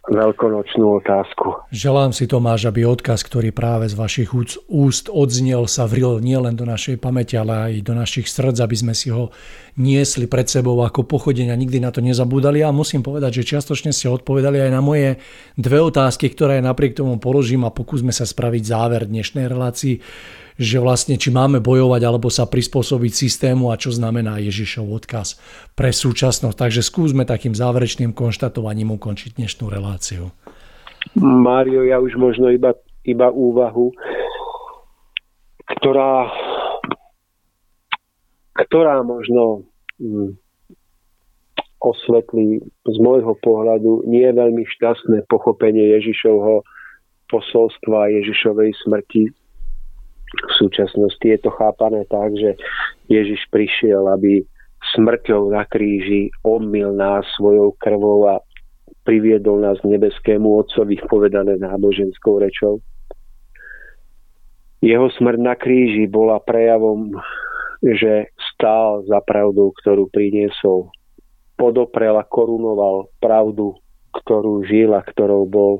S2: veľkonočnú otázku.
S1: Želám si Tomáš, aby odkaz, ktorý práve z vašich úst odznel, sa vril nielen do našej pamäti, ale aj do našich srdc, aby sme si ho niesli pred sebou ako pochodenia, nikdy na to nezabúdali. A musím povedať, že čiastočne ste odpovedali aj na moje dve otázky, ktoré napriek tomu položím a pokúsme sa spraviť záver dnešnej relácii že vlastne či máme bojovať alebo sa prispôsobiť systému a čo znamená Ježišov odkaz pre súčasnosť. Takže skúsme takým záverečným konštatovaním ukončiť dnešnú reláciu.
S2: Mário, ja už možno iba, iba úvahu, ktorá, ktorá možno hm, osvetlí z môjho pohľadu nie je veľmi šťastné pochopenie Ježišovho posolstva Ježišovej smrti. V súčasnosti je to chápané tak, že Ježiš prišiel, aby smrťou na kríži omil nás svojou krvou a priviedol nás k nebeskému Otcovi povedané náboženskou rečou. Jeho smrť na kríži bola prejavom, že stál za pravdou, ktorú priniesol. Podoprel a korunoval pravdu, ktorú žil a ktorou bol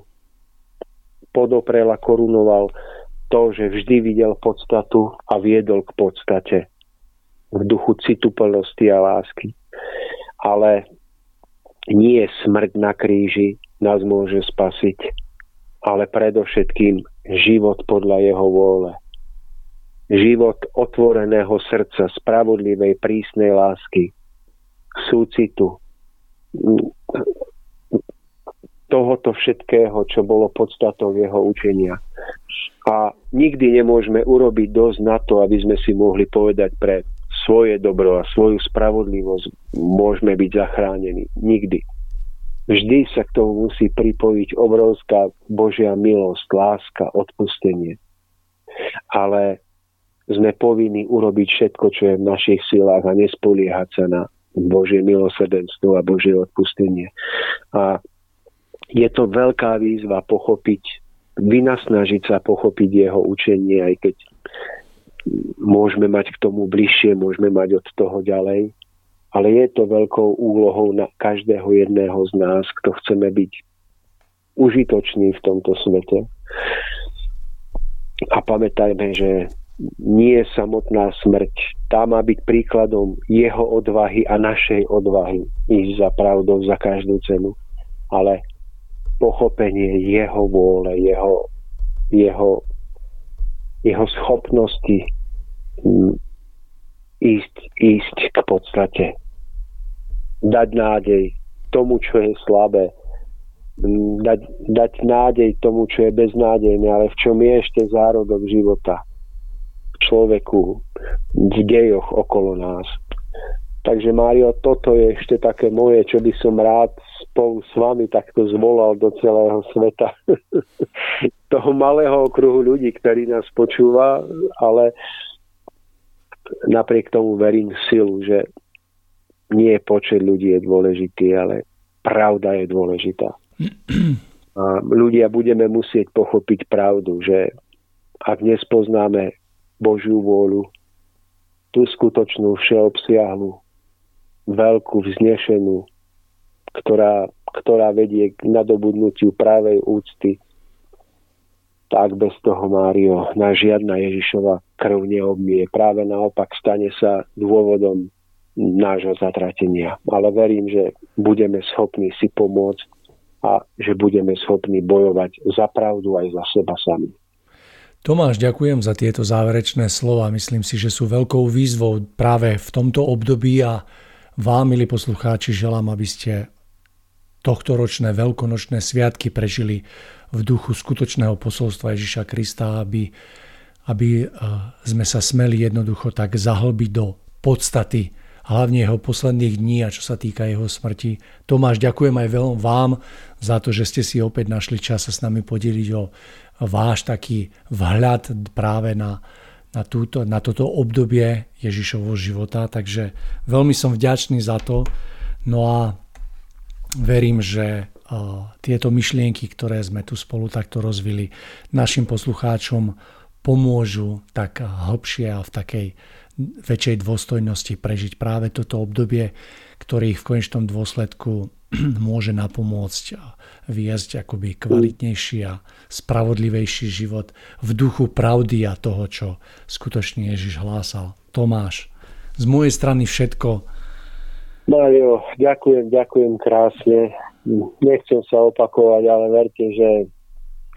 S2: podoprel a korunoval to, že vždy videl podstatu a viedol k podstate v duchu citu plnosti a lásky. Ale nie smrť na kríži nás môže spasiť, ale predovšetkým život podľa jeho vôle. Život otvoreného srdca, spravodlivej, prísnej lásky, súcitu, tohoto všetkého, čo bolo podstatou jeho učenia. A nikdy nemôžeme urobiť dosť na to, aby sme si mohli povedať pre svoje dobro a svoju spravodlivosť môžeme byť zachránení. Nikdy. Vždy sa k tomu musí pripojiť obrovská Božia milosť, láska, odpustenie. Ale sme povinni urobiť všetko, čo je v našich silách a nespoliehať sa na Božie milosrdenstvo a Božie odpustenie. A je to veľká výzva pochopiť, vynasnažiť sa pochopiť jeho učenie, aj keď môžeme mať k tomu bližšie, môžeme mať od toho ďalej. Ale je to veľkou úlohou na každého jedného z nás, kto chceme byť užitočný v tomto svete. A pamätajme, že nie je samotná smrť. Tá má byť príkladom jeho odvahy a našej odvahy ísť za pravdou za každú cenu. Ale pochopenie jeho vôle, jeho, jeho, jeho schopnosti mm, ísť, ísť k podstate. Dať nádej tomu, čo je slabé. Mm, dať, dať nádej tomu, čo je beznádejné, ale v čom je ešte zárodok života človeku v dejoch okolo nás. Takže Mário, toto je ešte také moje, čo by som rád spolu s vami takto zvolal do celého sveta. (laughs) Toho malého okruhu ľudí, ktorý nás počúva, ale napriek tomu verím v silu, že nie počet ľudí je dôležitý, ale pravda je dôležitá. A ľudia budeme musieť pochopiť pravdu, že ak nespoznáme Božiu vôľu, tú skutočnú všeobsiahlu, veľkú, vznešenú, ktorá, ktorá vedie k nadobudnutiu právej úcty, tak bez toho, Mário, na žiadna Ježišova krv neobmie. Práve naopak stane sa dôvodom nášho zatratenia. Ale verím, že budeme schopní si pomôcť a že budeme schopní bojovať za pravdu aj za seba sami.
S1: Tomáš, ďakujem za tieto záverečné slova. Myslím si, že sú veľkou výzvou práve v tomto období a vám, milí poslucháči, želám, aby ste tohtoročné veľkonočné sviatky prežili v duchu skutočného posolstva Ježiša Krista, aby, aby eh, sme sa smeli jednoducho tak zahlbiť do podstaty hlavne jeho posledných dní a čo sa týka jeho smrti. Tomáš, ďakujem aj veľmi vám za to, že ste si opäť našli čas sa s nami podeliť o váš taký vhľad práve na, na, túto, na toto obdobie Ježišovho života, takže veľmi som vďačný za to. No a verím, že tieto myšlienky, ktoré sme tu spolu takto rozvili, našim poslucháčom pomôžu tak hlbšie a v takej väčšej dôstojnosti prežiť práve toto obdobie, ktorý v konečnom dôsledku (clears throat) môže napomôcť viesť akoby kvalitnejší a spravodlivejší život v duchu pravdy a toho, čo skutočne Ježiš hlásal. Tomáš, z mojej strany všetko.
S2: Mario, ďakujem, ďakujem krásne. Nechcem sa opakovať, ale verte, že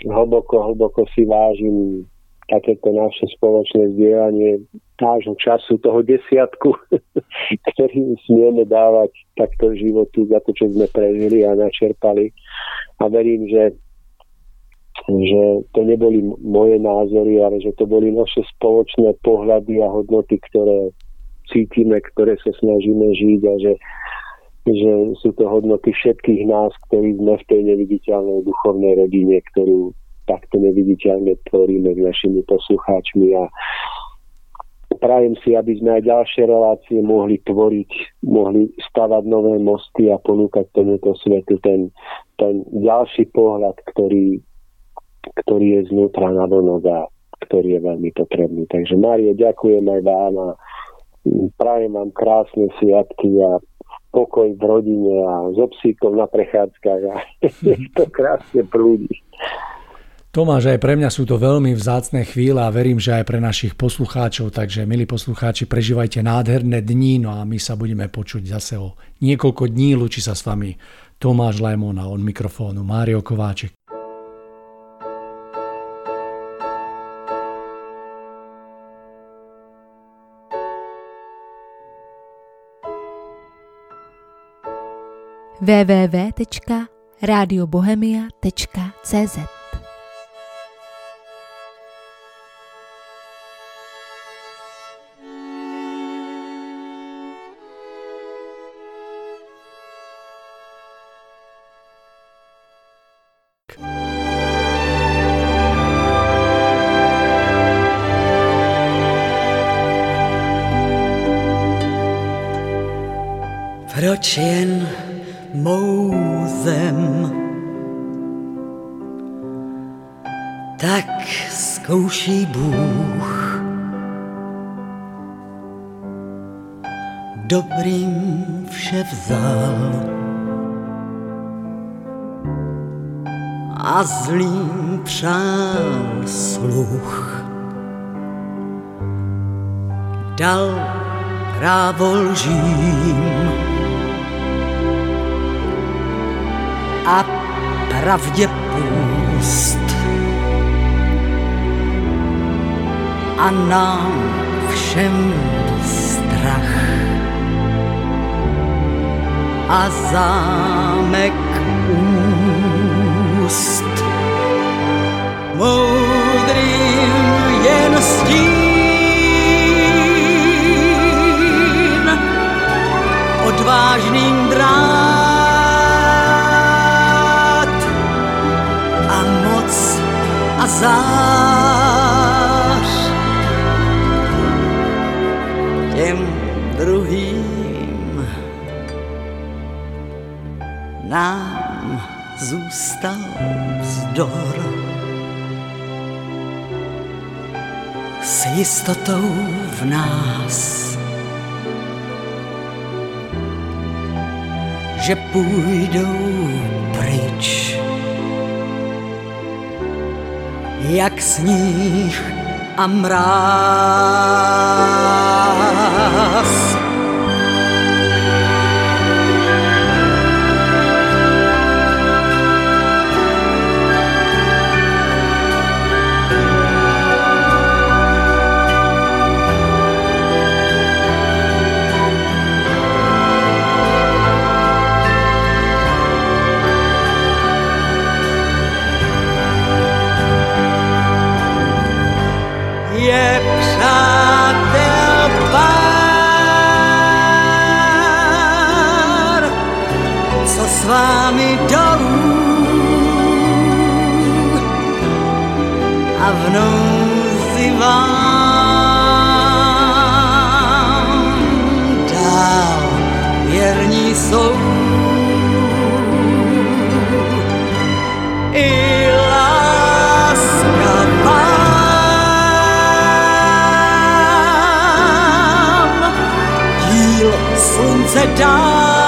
S2: hlboko, hlboko si vážim takéto naše spoločné zdieľanie nášho času, toho desiatku, (laughs) ktorý smieme dávať takto životu za to, čo sme prežili a načerpali. A verím, že, že to neboli moje názory, ale že to boli naše spoločné pohľady a hodnoty, ktoré cítime, ktoré sa snažíme žiť a že, že sú to hodnoty všetkých nás, ktorí sme v tej neviditeľnej duchovnej rodine, ktorú takto neviditeľne tvoríme s našimi poslucháčmi a prajem si, aby sme aj ďalšie relácie mohli tvoriť, mohli stavať nové mosty a ponúkať tomuto svetu ten, ten ďalší pohľad, ktorý, ktorý je znútra na vonok a ktorý je veľmi potrebný. Takže Mário, ďakujem aj vám a prajem vám krásne sviatky a pokoj v rodine a s obsíkom na prechádzkach a (laughs) to krásne prúdi.
S1: Tomáš, aj pre mňa sú to veľmi vzácne chvíle a verím, že aj pre našich poslucháčov, takže milí poslucháči, prežívajte nádherné dní, no a my sa budeme počuť zase o niekoľko dní, lučí sa s vami Tomáš Lajmon a od mikrofónu Mário Kováček.
S3: www.radiobohemia.cz
S4: Dobrým vše vzal a zlým přál sluch. Dal právo lžím a pravdě půst. A nám všem אַזאַמע jistotou v nás že půjdou pryč jak sníh a mráz. A v nouzi vám dál věrní jsou. I slunce dál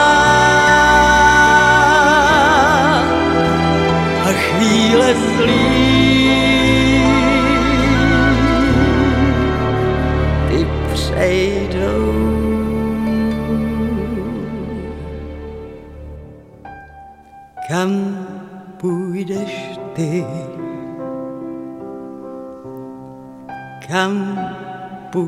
S4: campo